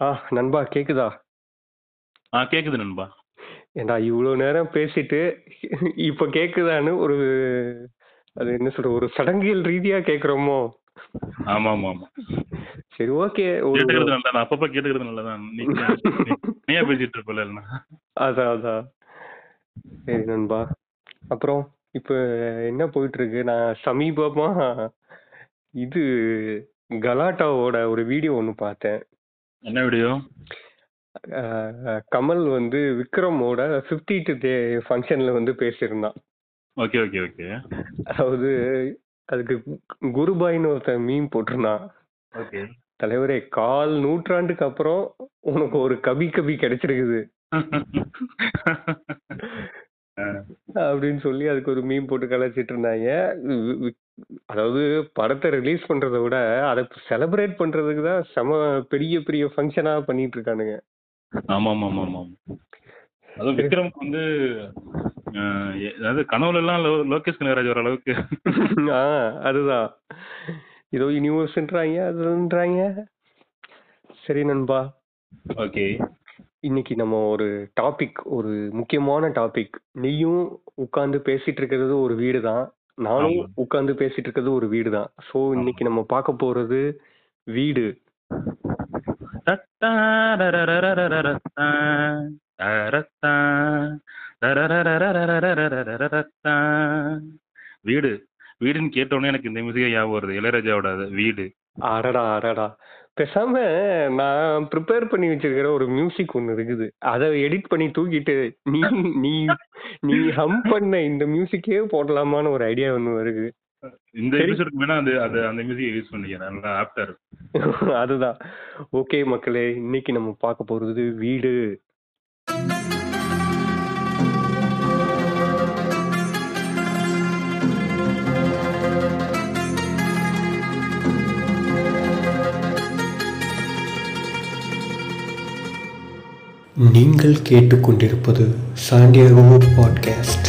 ஆ நண்பா கேக்குதா? ஆ கேக்குது நண்பா. ஏன்டா இவ்ளோ நேரம் பேசிட்டு, இப்ப கேக்குதான்னு ஒரு அது என்ன சொல்றது? ஒரு சடங்கியல் ரீதியா கேட்கிறோமோ? ஆமாமாமா. சரி ஓகே. ஒரு கேட்டுக்கிறது நல்லதுதான். அப்பப்ப கேட்டுக்கிறது நல்லதுதான். நீ நீ நீயா பேசிட்டு இருப்பல்ல இல்லன்னா. அதான், அதான். சரி நண்பா. அப்புறம் இப்ப என்ன போயிட்டு இருக்கு? நான் சமீபமா இது கலாட்டாவோட ஒரு வீடியோ ஒண்ணு பார்த்தேன். என்ன வீடியோ? கமல் வந்து விக்ரமோட 50த் டே ஃபங்ஷன்ல வந்து பேசியிருந்தான். Okay, okay, okay. அதாவது அதுக்கு குருபாய்ன்னு ஒருத்தன் மீம் போட்டிருந்தான். ஓகே. தலைவரே கால் நூற்றாண்டுக்கு அப்புறம் உனக்கு ஒரு கபி கபி கிடைச்சிருக்குது. அப்படின்னு சொல்லி அதுக்கு ஒரு மீம் போட்டு கலாய்ச்சிட்டு இருந்தாங்க. அதாவது படத்தை ரிலீஸ் பண்றதை விட அதை செலிப்ரேட் பண்றதுக்கு தான் செம பெரிய பெரிய ஃபங்க்ஷனா பண்ணிட்டு இருக்கானுங்க. ஆமாமாமாமாம். அதுவும் விக்ரம்க்கு வந்து அ அதாவது கனவுல எல்லாம் லோ லோகேஷ் கனகராஜ் வர அளவுக்கு ஆ அதுதான். ஏதோ யூனிவர்ஸ்ன்றாங்க அதுன்றாங்க. சரி நண்பா. ஓகே. இன்னைக்கு நம்ம ஒரு டாபிக் ஒரு முக்கியமான டாபிக் நீயும் உட்கார்ந்து பேசிட்டு இருக்கிறது ஒரு வீடு தான் நானும் ஆமா. உட்கார்ந்து பேசிட்டு இருக்கிறது ஒரு வீடு தான் ஸோ ஆமா. இன்னைக்கு நம்ம பார்க்க போறது வீடு. வீடு. வீடுன்னு கேட்ட எனக்கு இந்த மியூசிக்கே ஞாபகம் வருது. இளையராஜாவோட அது, வீடு. அடடா அடடா. பேசாம நான் ப்ரிப்பேர் பண்ணி வச்சிருக்கிற ஒரு மியூசிக் ஒன்று இருக்குது. அதை எடிட் பண்ணி தூக்கிட்டு நீ நீ நீ ஹம் பண்ண இந்த மியூசிக்கே போடலாமான்னு ஒரு ஐடியா ஒன்று வருது. இந்த சரி. எபிசோடுக்கு வேணா அது அந்த மியூசிக் யூஸ் பண்ணிக்கிறேன் நல்லா ஆப்டா இருக்கும். அதுதான். ஓகே மக்களே இன்னைக்கு நம்ம பார்க்க போறது வீடு. நீங்கள் கேட்டுக்கொண்டிருப்பது சாண்டியாகோ பாட்காஸ்ட்.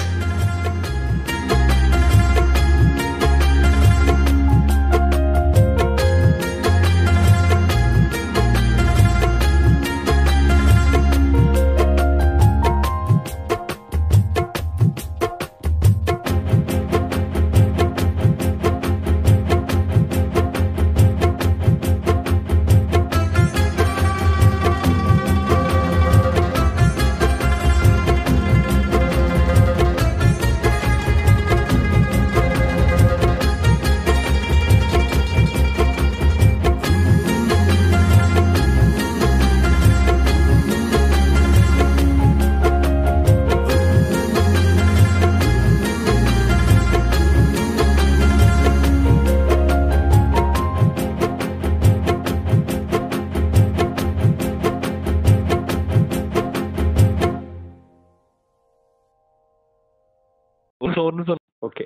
நிமிஷம், ஒரு நிமிஷம் ஓகே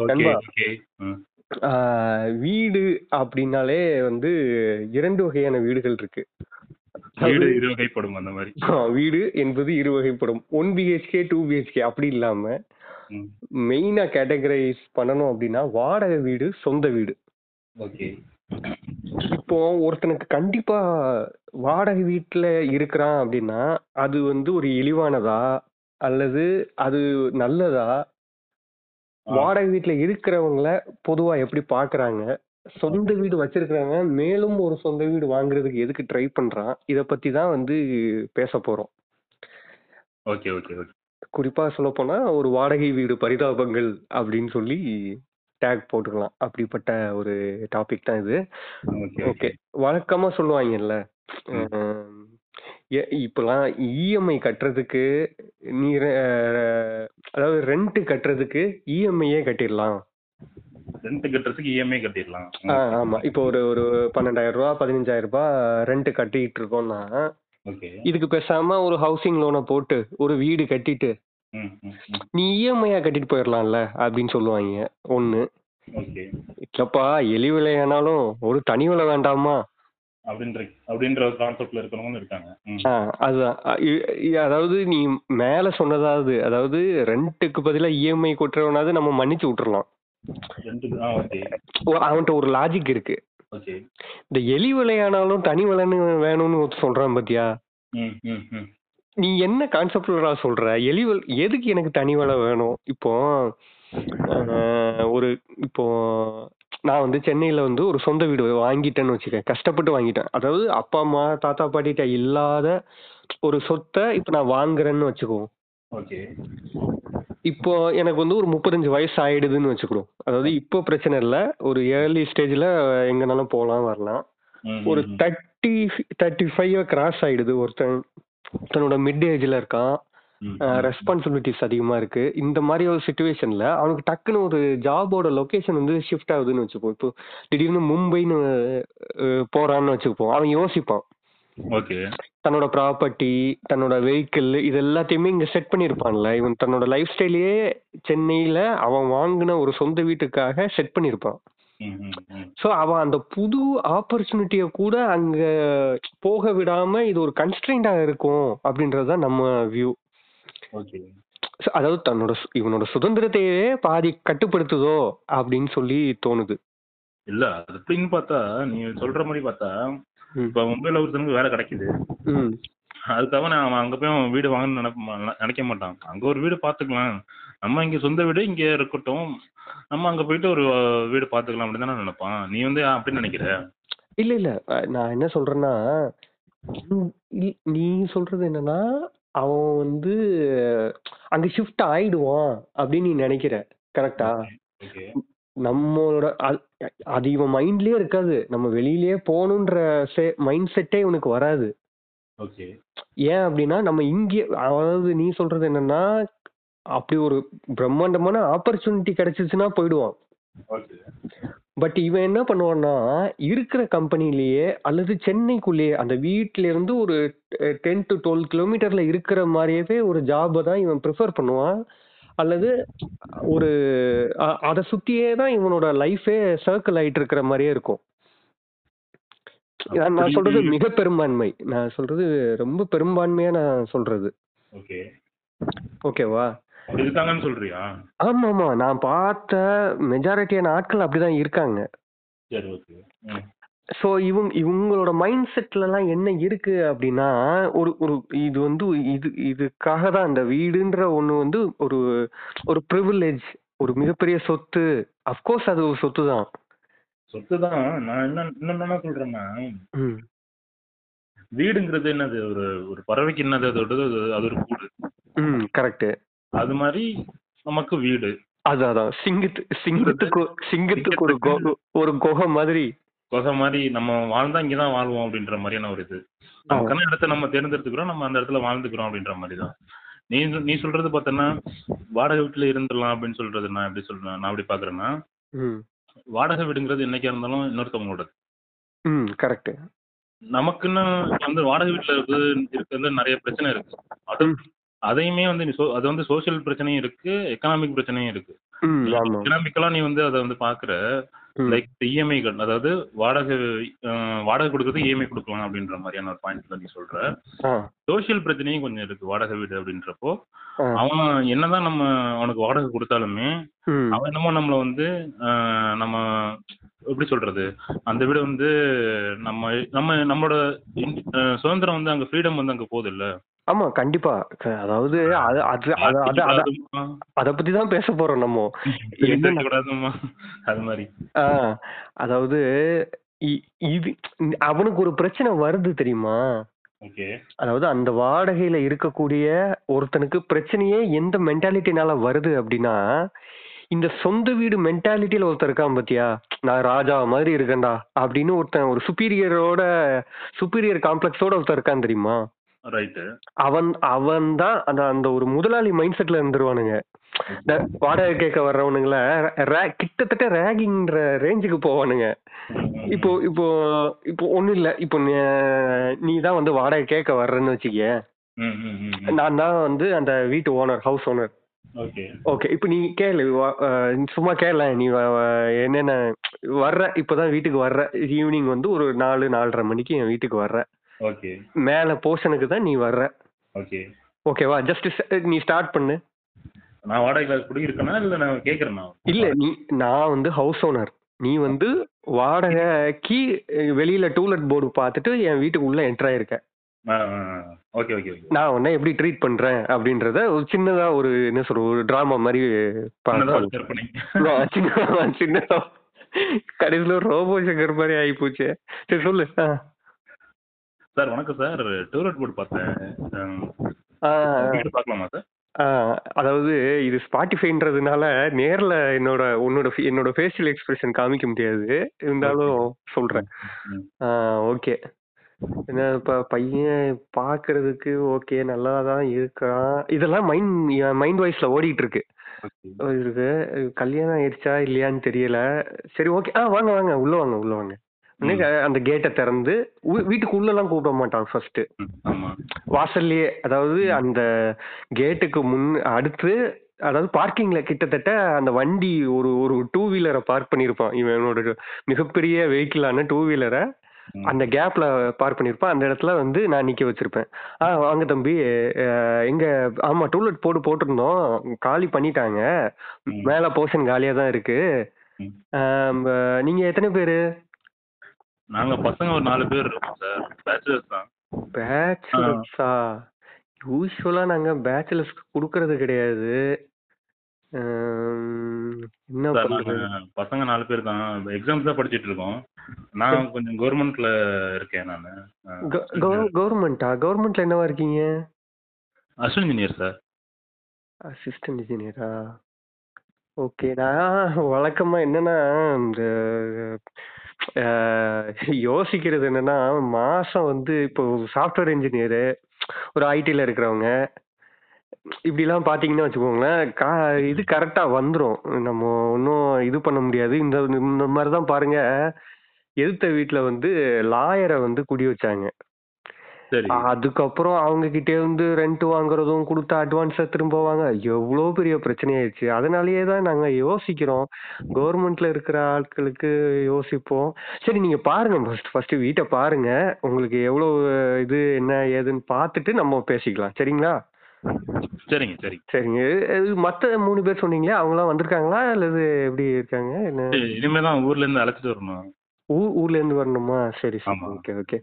ஓகே. நண்பா. வீடு அப்படின்னாலே வந்து இரண்டு வகையான வீடுகள் இருக்கு. வீடு இரு வகைப்படும் அந்த மாதிரி. வீடு என்பது இரு வகைப்படும் ஒன் பிஹெச்கே டூ பிஹெச்கே அப்படி இல்லாம. மெயினா கேட்டகரைஸ் பண்ணணும் அப்படின்னா வாடகை வீடு சொந்த வீடு. ஓகே. இப்போ ஒருத்தனுக்கு கண்டிப்பா வாடகை வீட்டுல இருக்கிறான் அப்படின்னா அது வந்து ஒரு இழிவானதா அல்லது அது நல்லதா. வாடகை வீட்டுல இருக்கிறவங்கள பொதுவா எப்படி பாக்குறாங்க? சொந்த வீடு வச்சிருக்கிறவங்க மேலும் ஒரு சொந்த வீடு வாங்குறதுக்கு எதுக்கு ட்ரை பண்றான்? இத பத்தி தான் வந்து பேச போறோம். Okay okay okay. குறிப்பா சொல்ல போனா ஒரு வாடகை வீடு பரிதாபங்கள் அப்படின்னு சொல்லி டேக் போட்டுக்கலாம். அப்படிப்பட்ட ஒரு டாபிக் தான் இது. ஓகே வழக்கமா சொல்லுவாங்கல்ல எ- இப்பெல்லாம் இஎம்ஐ கட்டுறதுக்கு நீ ரெ- அதாவது ரெண்ட் கட்டுறதுக்கு இஎம்ஐயே கட்டிடலாம். ரெண்ட் கட்டுறதுக்கு இஎம்ஐ கட்டிடலாம். ஆ, ஆமா. இப்போ ஒரு ஒரு பன்னெண்டாயிரம் ரூபா பதினஞ்சாயிரம் ரூபாய் ரெண்ட் கட்டிட்டு இருக்கோம்னா ஓகே. இதுக்கு பேசாம ஒரு ஹவுசிங் லோனை போட்டு ஒரு வீடு கட்டிட்டு ம் ம் ம். நீ இஎம்ஐயா கட்டிட்டு போயிடலாம்ல அப்படின்னு சொல்லுவாங்க. ஒண்ணு. ஓகே. இல்லப்பா எலி விலையானாலும் ஒரு தனி விலை வேண்டாமா? அப்படின்ற அப்படின்ற ஒரு கான்செப்ட்ல இருக்கிறவங்க இருக்காங்க. அதுதான். அதாவது நீ மேல சொன்னதாவது அதாவது ரெண்ட்டுக்கு பதிலா இஎம்ஐ கொட்டுறவனாவது நம்ம மன்னிச்சு விட்டுறலாம். ரெண்டுக்கு அவன்கிட்ட ஒரு லாஜிக் இருக்கு. ஓகே. இந்த எலி விலையானாலும் தனி விலைன்னு வேணும்னு சொல்றான் பாத்தியா? நீ என்ன கான்செப்ட்லடா சொல்ற? எலி எதுக்கு எனக்கு தனி விலை வேணும்? இப்போ ஒரு இப்போ நான் வந்து சென்னையில வந்து ஒரு சொந்த வீடு வாங்கிட்டேன்னு வச்சுக்க கஷ்டப்பட்டு வாங்கிட்டேன். அதாவது அப்பா அம்மா தாத்தா பாட்டிட்ட இல்லாத ஒரு சொத்தை இப்போ நான் வாங்குறேன்னு வச்சுக்குவோம். ஓகே. இப்போ எனக்கு வந்து ஒரு முப்பத்தஞ்சு வயசு ஆயிடுதுன்னு வச்சுக்கிறோம். அதாவது இப்போ பிரச்சனை இல்லை. ஒரு ஏர்லி ஸ்டேஜ்ல எங்கனாலும் போகலாம் வரலாம். ம், ஒரு ம், ம். தேர்ட்டி தேர்ட்டி ஃபைவ் கிராஸ் ஆயிடுது. ஒருத்தன் தன்னோட மிட் ஏஜ்ல இருக்கான். ரெஸ்பான்சிபிலிட்டிஸ் அதிகமா இருக்கு. இந்த மாதிரி ஒரு சுச்சுவேஷன்ல அவனுக்கு டக்குன்னு ஒரு ஜாபோட லொகேஷன் வந்து ஷிஃப்ட் ஆகுதுன்னு வச்சுப்போம் இப்போ திடீர்னு மும்பைன்னு போறான்னு வச்சுப்போம் அவன் யோசிப்பான். ஓகே. தன்னோட ப்ராப்பர்ட்டி தன்னோட வெஹிக்கிள் இது எல்லாத்தையுமே இங்க செட் பண்ணியிருப்பான்ல இவன் தன்னோட லைஃப் ஸ்டைலையே சென்னையில அவன் வாங்கின ஒரு சொந்த வீட்டுக்காக செட் ம். ஸோ அவன் அந்த புது ஆப்பர்ச்சுனிட்டியை கூட அங்க போக விடாம இது ஒரு கன்ஸ்ட்ரெயின்டா இருக்கும் அப்படின்றது தான் நம்ம வியூ அதாவது தன்னோட சு- இவனோட சுதந்திரத்தையே பாதி கட்டுப்படுத்துதோ அப்படின்னு சொல்லி தோணுது. இல்ல அது எப்படின்னு பார்த்தா நீ சொல்ற மாதிரி பார்த்தா ம். இப்ப மும்பைல ஒருத்தனுக்கு வேலை கிடைக்குது. ம். அதுக்காக நான் அவன் அங்க போய் அவன் வீடு வாங்கணும்னு நினைப்ப நினைக்க மாட்டான். அங்க ஒரு வீடு பாத்துக்கலாம் நம்ம இங்க சொந்த வீடு இங்க இருக்கட்டும். நம்ம அங்க போயிட்டு ஒரு அஹ், வீடு பாத்துக்கலாம் அப்படின்னு தானே நினைப்பான். நீ வந்து அப்படின்னு நினைக்கிற? இல்ல இல்ல. அஹ் நான் என்ன சொல்றேன்னா நீ சொல்றது என்னன்னா அவன் வந்து அங்க ஷிஃப்ட் ஆயிடுவான் அப்படின்னு நீ நினைக்கிற கரெக்டா ஓகே நம்மளோட அது- அது இவன் மைண்ட்லயே இருக்காது. நம்ம வெளியிலயே போகணுன்ற மைண்ட் செட்டே இவனுக்கு வராது. ஓகே. ஏன் அப்படின்னா நம்ம இங்கே அதாவது நீ சொல்றது என்னன்னா அப்படி ஒரு பிரம்மாண்டமான ஆப்பர்ச்சுனிட்டி கிடைச்சிச்சுன்னா போயிடுவான். ஓகே. பட் இவன் என்ன பண்ணுவான்னா இருக்கிற கம்பெனிலேயே அல்லது சென்னைக்குள்ளேயே அந்த வீட்ல இருந்து ஒரு டென் டு டுவெல் கிலோமீட்டர்ல இருக்கிற மாதிரியவே ஒரு ஜாபை தான் இவன் ப்ரிஃபர் பண்ணுவான். அல்லது ஒரு அதை சுத்தியே தான் இவனோட லைஃபே சர்க்கிள் ஆயிட்டு இருக்கிற மாதிரியே இருக்கும். நான் சொல்றது மிக பெரும்பான்மை. நான் சொல்றது ரொம்ப பெரும்பான்மையா நான் சொல்றது. ஓகே ஓகேவா சொல்றியா? ஆமா ஆமா நான் பார்த்த மெஜாரிட்டியான ஆட்கள் அப்படிதான் இருக்காங்க. ஸோ இவங்க இவங்களோட மைண்ட் செட்லலாம் என்ன இருக்கு அப்படின்னா ஒரு ஒரு இது வந்து இது இதுக்காக தான் அந்த வீடுன்ற ஒன்று வந்து ஒரு ஒரு ப்ரிவிலேஜ் ஒரு மிகப்பெரிய சொத்து. அஃப்கோர்ஸ் அது ஒரு சொத்து தான் சொத்து தான் நான் என்ன இன்னும் என்ன சொல்றேன்னா வீடுங்கிறது என்னது? ஒரு ஒரு பறவைக்கு என்னது? அதோட அது- அது ஒரு கூடு. ம் கரெக்டு அது மாதிரி நமக்கு வீடு. அது அதான். சிங்கத்து சிங்கத்துக்கு சிங்கத்துக்கு ஒரு ஒரு குகை மாதிரி. கொசை மாதிரி நம்ம வாழ்ந்தா இங்கதான் வாழ்வோம் அப்படின்ற மாதிரியான ஒரு இது. நமக்கான இடத்த நம்ம தேர்ந்தெடுத்துக்கிறோம் நம்ம அந்த இடத்துல வாழ்ந்துக்கிறோம் அப்படின்ற மாதிரி தான் நீ நீ சொல்றது பார்த்தோன்னா வாடகை வீட்டுல இருந்துடலாம் அப்படின்னு சொல்றது நான் எப்படி சொல்றேன் நான் எப்படி பாக்குறேன்னா வாடகை வீடுங்கிறது என்னைக்கா இருந்தாலும் இன்னொருத்தவங்களோட கரெக்டு நமக்குன்னு வந்து வாடகை வீட்டுல இருக்குது இருக்கிறதுல நிறைய பிரச்சனை இருக்கு. அது ம். அதையுமே வந்து நீ அது வந்து சோஷியல் பிரச்சனையும் இருக்கு எக்கனாமிக் பிரச்சனையும் இருக்கு. எக்கனாமிக்கலா நீ வந்து அதை வந்து பாக்குற. லைக் இஎம்ஐகள் அதாவது வாடகை வாடகை கொடுக்கறது இஎம்ஐ கொடுக்கலாம் அப்படின்ற மாதிரியான ஒரு பாயிண்ட்ல நீ சொல்ற. ஆ. சோஷியல் பிரச்சனையும் கொஞ்சம் இருக்கு வாடகை வீடு அப்படின்றப்போ. அவன் என்னதான் நம்ம அவனுக்கு வாடகை கொடுத்தாலுமே அவன் என்னமோ நம்மள வந்து நம்ம எப்படி சொல்றது? அந்த வீடு வந்து நம்ம நம்ம நம்மளோட சுதந்திரம் வந்து அங்க ஃப்ரீடம் வந்து அங்க போகுது இல்ல ஆமா கண்டிப்பா. அதாவது அது பத்தி தான் பேச போறோம் நம்ம. அது மாதிரி. அதாவது இ- இது அவனுக்கு ஒரு பிரச்சனை வருது தெரியுமா? ஓகே. அதாவது அந்த வாடகையில இருக்கக்கூடிய ஒருத்தனுக்கு பிரச்சனையே எந்த மென்டாலிட்டினால வருது அப்படின்னா இந்த சொந்த வீடு மென்டாலிட்டியில ஒருத்தன் இருக்கான் பாத்தியா? நான் ராஜா மாதிரி இருக்கேன்டா அப்படின்னு ஒருத்தன் ஒரு சுப்பீரியரோட சுப்பீரியர் காம்ப்ளெக்ஸோட ஒருத்தன் இருக்கான் தெரியுமா? அவன் அவன் தான் அந்த அந்த ஒரு முதலாளி மைண்ட் செட்ல இருந்துருவானுங்க. வாடகை கேட்க வர்றவனுங்கள ரே- கிட்டத்தட்ட ரேகிங்ன்ற ரேஞ்சுக்கு போவானுங்க. இப்போ இப்போ இப்போ ஒண்ணும் இல்ல. இப்போ நீ- தான் வந்து வாடகை கேட்க வர்றேன்னு வச்சுக்க நான் தான் வந்து அந்த வீட்டு owner house owner okay okay இப்போ நீ கேளு சும்மா கேள நீ என்னென்ன வர்ற இப்போதான் வீட்டுக்கு வர்ற ஈவினிங் வந்து ஒரு நாலு நாலரை மணிக்கு என் வீட்டுக்கு வர்ற. ஓகே மேல போர்ஷனுக்கு தான் நீ வர்ற. ஓகே ஓகேவா ஜஸ்ட் நீ ஸ்டார்ட் பண்ணு. நான் வாடகைல குடியிருக்கேனா? இல்ல நான் கேக்குறேனா? இல்ல நீ நான் வந்து ஹவுஸ் ஓனர் நீ வந்து வாடகை கீ வெளியில டூலெட் போர்டு பார்த்துட்டு என் வீட்டுக்கு உள்ள என்டர் ஆயிருக்கேன் ஓகே ஓகே நான் உன்னை எப்படி ட்ரீட் பண்றேன் அப்படின்றத ஒரு சின்னதா ஒரு என்ன சொல்ற ஒரு டிராமா மாதிரி சின்னதா சின்னதா. கடைசியில ரோபோ சங்கர் மாதிரி ஆகி போச்சு சரி சொல்லு. ஆ. சார் வணக்கம் சார். டூலெட் போர்டு பார்த்தேன். பார்க்கலாமா சார்? ஆ, அதாவது இது ஸ்பாட்டிஃபைன்றதுனால நேர்ல என்னோட உன்னோட என்னோட ஃபேஷியல் எக்ஸ்பிரஷன் காமிக்க முடியாது. இருந்தாலும் சொல்றேன். ம். ஓகே. என்ன இப்ப பையன் பாக்குறதுக்கு ஓகே நல்லா தான் இருக்கான். இதெல்லாம் மைண்ட் மைண்ட் வாய்ஸ்ல ஓடிட்டு இருக்கு இருக்கு. கல்யாணம் ஆயிடுச்சா இல்லையான்னு தெரியல. சரி ஓகே. ஆ வாங்க வாங்க. உள்ள வாங்க உள்ள வாங்க. அந்த கேட்டை திறந்து வீ- வீட்டுக்கு உள்ளலாம் கூப்பிட மாட்டான் ஃபர்ஸ்ட் வாசல்லையே அதாவது அந்த கேட்டுக்கு முன் அடுத்து அதாவது பார்க்கிங்ல கிட்டத்தட்ட அந்த வண்டி ஒரு ஒரு டூ வீலரை பார்க் பண்ணியிருப்பான் இவனோட மிகப்பெரிய வெஹிக்கிளான டூ வீலரை. அந்த கேப்ல பார்க் பண்ணியிருப்பான் அந்த இடத்துல வந்து நான் நிக்க வச்சிருப்பேன். ஆ வாங்க தம்பி எங்க ஆமா டூலெட் போட்டு போட்டிருந்தோம். காலி பண்ணிட்டாங்க. மேல போர்ஷன் காலியா தான் இருக்கு. நீங்க எத்தனை பேரு? நாங்க பசங்க ஒரு நாலு பேர் இருக்கோம் சார் பேச்சுலர்ஸ் தான். பேச்சுலர்ஸா யூஸ்வலா நாங்க பேச்சுலர்ஸ்க்கு கொடுக்கறது கிடையாது. என்ன பசங்க நாலு பேர் தான். எக்ஸாம்ஸ் தான் படிச்சிட்டு இருக்கோம். நான் கொஞ்சம் கவர்மெண்ட்ல இருக்கேன் நான். கவர்மெண்டா கவர்மெண்ட்ல என்னவா இருக்கீங்க? அசிஸ்டன்ட் இன்ஜினியர் சார் அசிஸ்டன்ட் இன்ஜினியரா ஓகே நான் வழக்கமா என்னன்னா இந்த யோசிக்கிறது என்னன்னா மாசம் வந்து இப்போ சாஃப்ட்வேர் இன்ஜினியரு ஒரு ஐடில இருக்கிறவங்க இப்படிலாம் பார்த்தீங்கன்னா வச்சுக்கோங்களேன் கா இது கரெக்டாக வந்துடும் நம்ம ஒன்றும் இது பண்ண முடியாது. இந்த இந்த மாதிரி தான் பாருங்க. எதிர்த்த வீட்டில் வந்து லாயரை வந்து குடி வச்சாங்க. அதுக்கப்புறம் அவங்க கிட்டே வந்து ரெண்ட் வாங்குறதும் கொடுத்த அட்வான்ஸை திரும்ப வாங்க. எவ்வளோ பெரிய பிரச்சனையாயிடுச்சு. அதனாலயே தான் நாங்கள் யோசிக்கிறோம். கவர்மெண்ட்ல இருக்கிற ஆட்களுக்கு யோசிப்போம். சரி நீங்க பாருங்க ஃபர்ஸ்ட் ஃபர்ஸ்ட் வீட்டை பாருங்க. உங்களுக்கு எவ்வளோ இது என்ன ஏதுன்னு பார்த்துட்டு நம்ம பேசிக்கலாம். சரிங்களா? சரிங்க சரிங்க. சரிங்க மற்ற மூணு பேர் சொன்னீங்களே அவங்களாம் வந்திருக்காங்களா? அல்லது எப்படி இருக்காங்க? என்ன? சரி, இனிமே தான் ஊர்ல இருந்து அழைச்சிட்டு வரணும். ஊ ஊர்ல இருந்து வரணுமா? சரி சரி. ஆமா. Okay okay.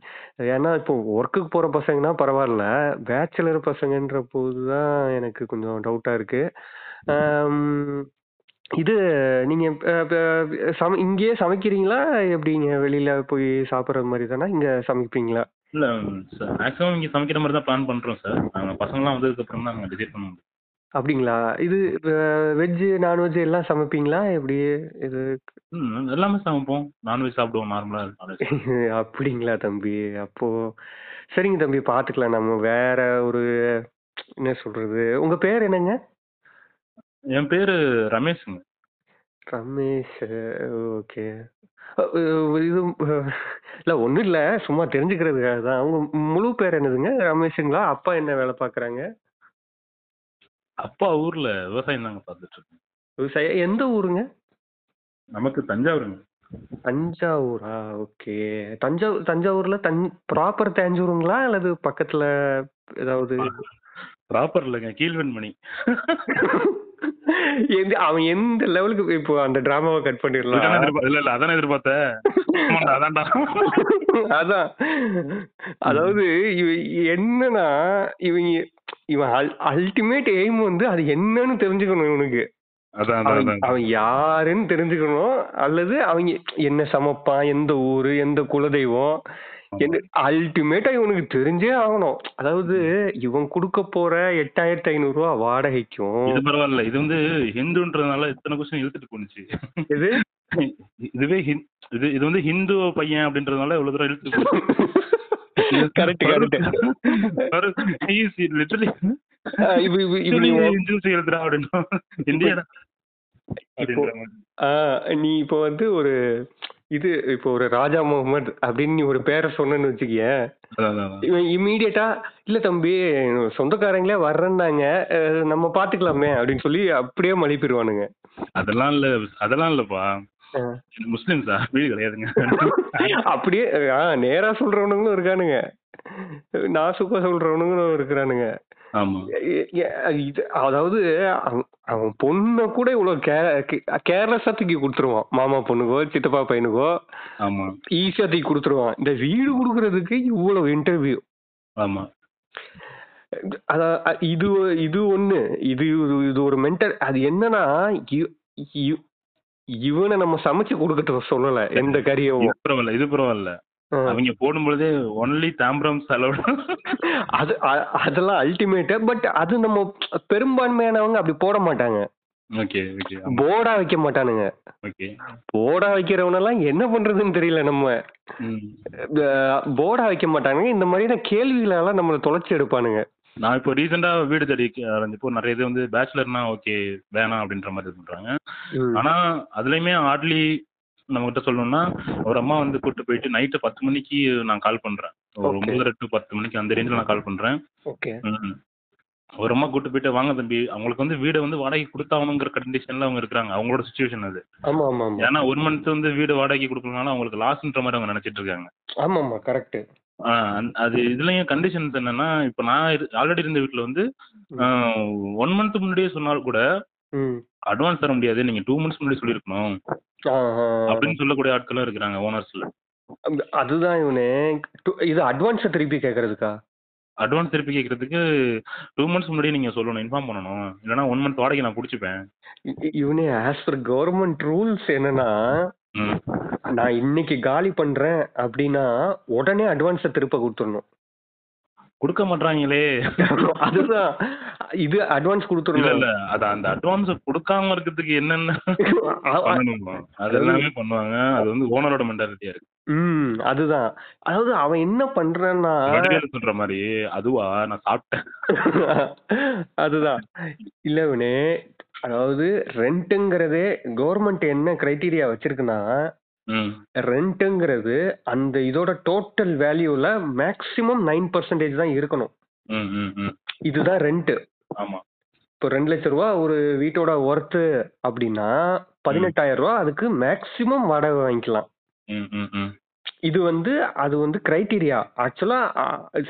ஏன்னா இப்போ ஒர்க்குக்கு போற பசங்கன்னா பரவாயில்ல. பேச்சுலர் பசங்கன்ற போது தான் எனக்கு கொஞ்சம் டவுட்டா இருக்கு. ஆம், இது நீங்க அஹ், அஹ், சம இங்கேயே சமைக்கிறீங்களா? எப்படிங்க வெளியில போய் சாப்பிட்ற மாதிரி தானே? இங்க சமைப்பீங்களா? இல்ல மேக்ஸிமம் இங்க சமைக்கிற மாதிரி தான் பிளான் பண்றோம் சார். நாங்க பசங்கலாம் வந்ததுக்கு அப்புறம் தான் நாங்க டிசைட் பண்ணுவோம் அப்படிங்களா? இது வெஜ் நான்வெஜ் எல்லாம் சமைப்பீங்களா? எப்படி இது? ம், எல்லாமே சமைப்போம். நான்வெஜ் சாப்பிடுவோம் நார்மலா நான்வெஜ் அப்படிங்களா தம்பி? அப்போ சரிங்க தம்பி பார்த்துக்கலாம் நம்ம வேற ஒரு என்ன சொல்றது? உங்க பேர் என்னங்க? என் பேரு ரமேஷுங்க. ரமேஷ் ஓகே. இது அஹ், இல்ல ஒண்ணும் இல்ல. சும்மா தெரிஞ்சுக்கிறதுக்காக தான் உங்க முழு பேர் என்னதுங்க? ரமேஷுங்களா? அப்பா என்ன வேலை பார்க்கறாங்க அப்பா ஊர்ல விவசாயம் தாங்க பார்த்துட்டு இருக்கோம் விவசாயம்? எந்த ஊருங்க? நமக்கு தஞ்சாவூருங்க. தஞ்சாவூரா? ஓகே. தஞ்சாவூர் தஞ்சாவூர்ல தன் ப்ராப்பர் தஞ்சாவூருங்களா அல்லது பக்கத்துல ஏதாவது? ப்ராப்பர் இல்லைங்க. கீழ்வெண்மணி. எந்த அவன் எந்த லெவலுக்கு இப்போ அந்த டிராமாவை கட் பண்ணிடலாம்? இல்ல இல்ல அதானே எதிர்பார்த்தேன் அதான்டா. அதான். அதாவது என்னன்னா இவங்க இவன் அல்டிமேட் எய்ம் வந்து அது என்னன்னு தெரிஞ்சுக்கணும் இவனுக்கு. அவன் யாருன்னு தெரிஞ்சுக்கணும். அல்லது அவங்க என்ன சமைப்பான் எந்த ஊரு எந்த குலதெய்வம் அல்டிமேட்டா இவனுக்கு தெரிஞ்சே ஆகணும். அதாவது இவன் கொடுக்க போற எட்டாயிரத்தி ஐநூறு ரூபா வாடகைக்கும் இது பரவாயில்ல. இது வந்து ஹிந்துன்றதுனால இத்தனை கொஸ்டின் இழுத்துட்டு போணுச்சு. இது இதுவே இது இது வந்து ஹிந்து பையன் அப்படின்றதுனால இவ்வளவு தூரம் இழுத்துட்டு கரெக்ட் கரெக்ட் லிட்டரலி எழுதுறா அப்படின்னா. ஆ, நீ இப்போ வந்து ஒரு இது இப்போ ஒரு ராஜா முகமது அப்படின்னு ஒரு பேரை சொன்னேன்னு வச்சுக்கியேன். இவன் இம்மீடியட்டா இல்ல தம்பி சொந்தக்காரங்களே வர்றேன்னாங்க நம்ம பாத்துக்கலாமே அப்படின்னு சொல்லி அப்படியே மலிப்பிடுவானுங்க. அதெல்லாம் இல்ல அதெல்லாம் இல்லப்பா. முஸ்லிம்ஸா? வீடு கிடையாதுங்க. அப்படியே நேரா சொல்றவனுங்களும் இருக்கானுங்க. நாசுக்கா சொல்றவனுங்களும் இருக்கிறானுங்க. இது அதாவது அவன் பொண்ணை கூட இவ்வளவு கேர்லெஸ்ஸா தூக்கி கொடுத்துருவான். மாமா பொண்ணுக்கோ சித்தப்பா பையனுக்கோ ஆமா. ஈஸியா தூக்கி கொடுத்துருவான். இந்த வீடு கொடுக்கறதுக்கு இவ்வளவு இன்டர்வியூ ஆமா. இது இது ஒண்ணு. இது இது- இது ஒரு மென்டல் அது என்னன்னா இவனை நம்ம சமைச்சு கொடுக்கறது சொல்லல. எந்த இது கறியவும். பரவாயில்ல இது பரவாயில்ல. அவங்க போடும் பொழுதே ஒன்லி தாம்பரம் செலவு. அது அதெல்லாம் அல்டிமேட் பட் அது நம்ம பெரும்பான்மையானவங்க அப்படி போட மாட்டாங்க. போர்டா வைக்க மாட்டானுங்க. ஓகே போர்டா வைக்கிறவனெல்லாம் என்ன பண்றதுன்னு தெரியல நம்ம. போர்டா வைக்க மாட்டானுங்க. இந்த மாதிரியான கேள்விகளெல்லாம் நம்மளை தொலைச்சி எடுப்பானுங்க. நான் இப்போ ரீசெண்டா வீடு தேடி அலைஞ்சப்போ நிறைய இது வந்து பேச்சுலர்னா ஓகே வேணாம் அப்படின்ற மாதிரி பண்றாங்க. ஆனா அதுலயுமே ஹார்ட்லி நம்ம கிட்ட சொல்லணும்னா ஒரு அம்மா வந்து கூட்டு போயிட்டு நைட்டு பத்து மணிக்கு நான் கால் பண்றேன். ஒரு. ஒன்பதரை டு பத்து மணிக்கு அந்த ரேஞ்சில் நான் கால் பண்றேன். ஓகே. ஒரு அம்மா கூட்டு போயிட்டு வாங்க தம்பி அவங்களுக்கு வந்து வீடை வந்து வாடகை கொடுத்தாகணுங்கிற கண்டிஷன்ல அவங்க இருக்கிறாங்க. அவங்களோட சுச்சுவேஷன் அது. ஏன்னா ஒரு மந்த் வந்து வீடு வாடகை கொடுக்கறதுனால அவங்களுக்கு லாஸ்ன்ற மாதிரி அவங்க நினைச்சிட்டு இருக்காங்க. ஆமா ஆமா கரெக்ட் அது இதுலயும் கண்டிஷன்ஸ் என்னன்னா இப்போ நான் ஆல்ரெடி இருந்த வீட்டில் வந்து ஒன் மந்த் முன்னாடியே சொன்னால் கூட அட்வான்ஸ் தர முடியாது. நீங்க டூ மந்த்ஸ் முன்னாடி ஆ. அப்படின்னு சொல்லக்கூடிய ஆட்களும் இருக்கிறாங்க ஓனர்ஸ்ல அதுதான் இவனே. இது அட்வான்ஸ் திருப்பி கேக்குறதுக்கா? அட்வான்ஸ் திருப்பி கேட்கறதுக்கு டூ மந்த்ஸ் முன்னாடி நீங்க சொல்லணும் இன்ஃபார்ம் பண்ணணும். இல்லைன்னா ஒன் மந்த் வாடகை நான் பிடிச்சிப்பேன். இவனே ஆஸ் பர் கவர்மெண்ட் ரூல்ஸ் என்னன்னா நான் இன்னைக்கு காலி பண்றேன் அப்படின்னா உடனே அட்வான்ஸை திருப்ப கொடுத்துடணும். கொடுக்க மாட்டாங்களே அதுதான். இது அட்வான்ஸ் கொடுத்துடணும் இல்ல அது அந்த அட்வான்ஸ் கொடுக்காம இருக்கிறதுக்கு என்னென்ன அ- அ- பண்ணணுமா அது எல்லாமே பண்ணுவாங்க. அது வந்து ஓனரோட மென்டாலிட்டியா இருக்கு. ம் அதுதான். அதாவது அவன் என்ன பண்றான்னா சொல்ற மாதிரி அதுவா? நான் சாப்பிட்டேன். அதுதான். இல்ல இவனே அதாவது ரெண்ட்டுங்கிறதே கவர்மெண்ட் என்ன கிரைட்டீரியா வச்சிருக்குன்னா ரெண்ட்டுங்கிறது அந்த இதோட டோட்டல் வேல்யூல மேக்ஸிமம் நைன் பர்சன்டேஜ் தான் இருக்கணும். இதுதான் ரெண்ட் ஆமா. இப்போ ரெண்டு லட்ச ரூபா ஒரு வீட்டோட ஒர்த்து அப்படின்னா பதினெட்டாயிரம் ரூபா அதுக்கு மேக்ஸிமம் வாடகை வாங்கிக்கலாம். இது வந்து அது வந்து கிரைட்டீரியா ஆக்சுவலா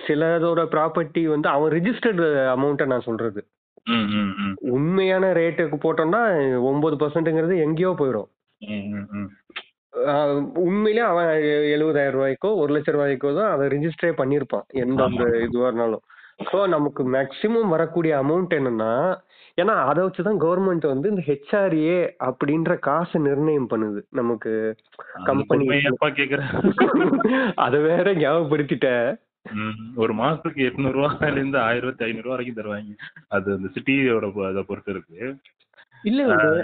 சிலதோட ப்ராப்பர்ட்டி வந்து அவன் ரிஜிஸ்டர்டு அமௌண்ட்டை நான் சொல்றது. உண்மையான ரேட்டுக்கு போட்டோம்னா ஒன்பது பர்சன்ட்ங்கிறது எங்கேயோ போயிடும். உண்மையிலே அவன் எழுபதாயிரம் ரூபாய்க்கோ ஒரு லட்ச ரூபாய்க்கோ தான் அதை ரிஜிஸ்டரே பண்ணியிருப்பான் எந்த. ஒரு இதுவாக இருந்தாலும். ஸோ நமக்கு மேக்சிமம் வரக்கூடிய அமௌண்ட் என்னன்னா ஏன்னா அதை வச்சு தான் கவர்மெண்ட் வந்து இந்த ஹெச்ஆர்ஏ அப்படின்ற காசை நிர்ணயம் பண்ணுது. நமக்கு கம்பெனி அதை வேற ஞாபகப்படுத்திட்ட. ஒரு மாசத்துக்கு எட்நூறு ரூபாயில இருந்து ஆயிரம் ரூபாய் ஐநூறு ரூபா வரைக்கும் தருவாங்க. அது அந்த சிட்டியோட அதை பொறுத்து இருக்கு. இல்ல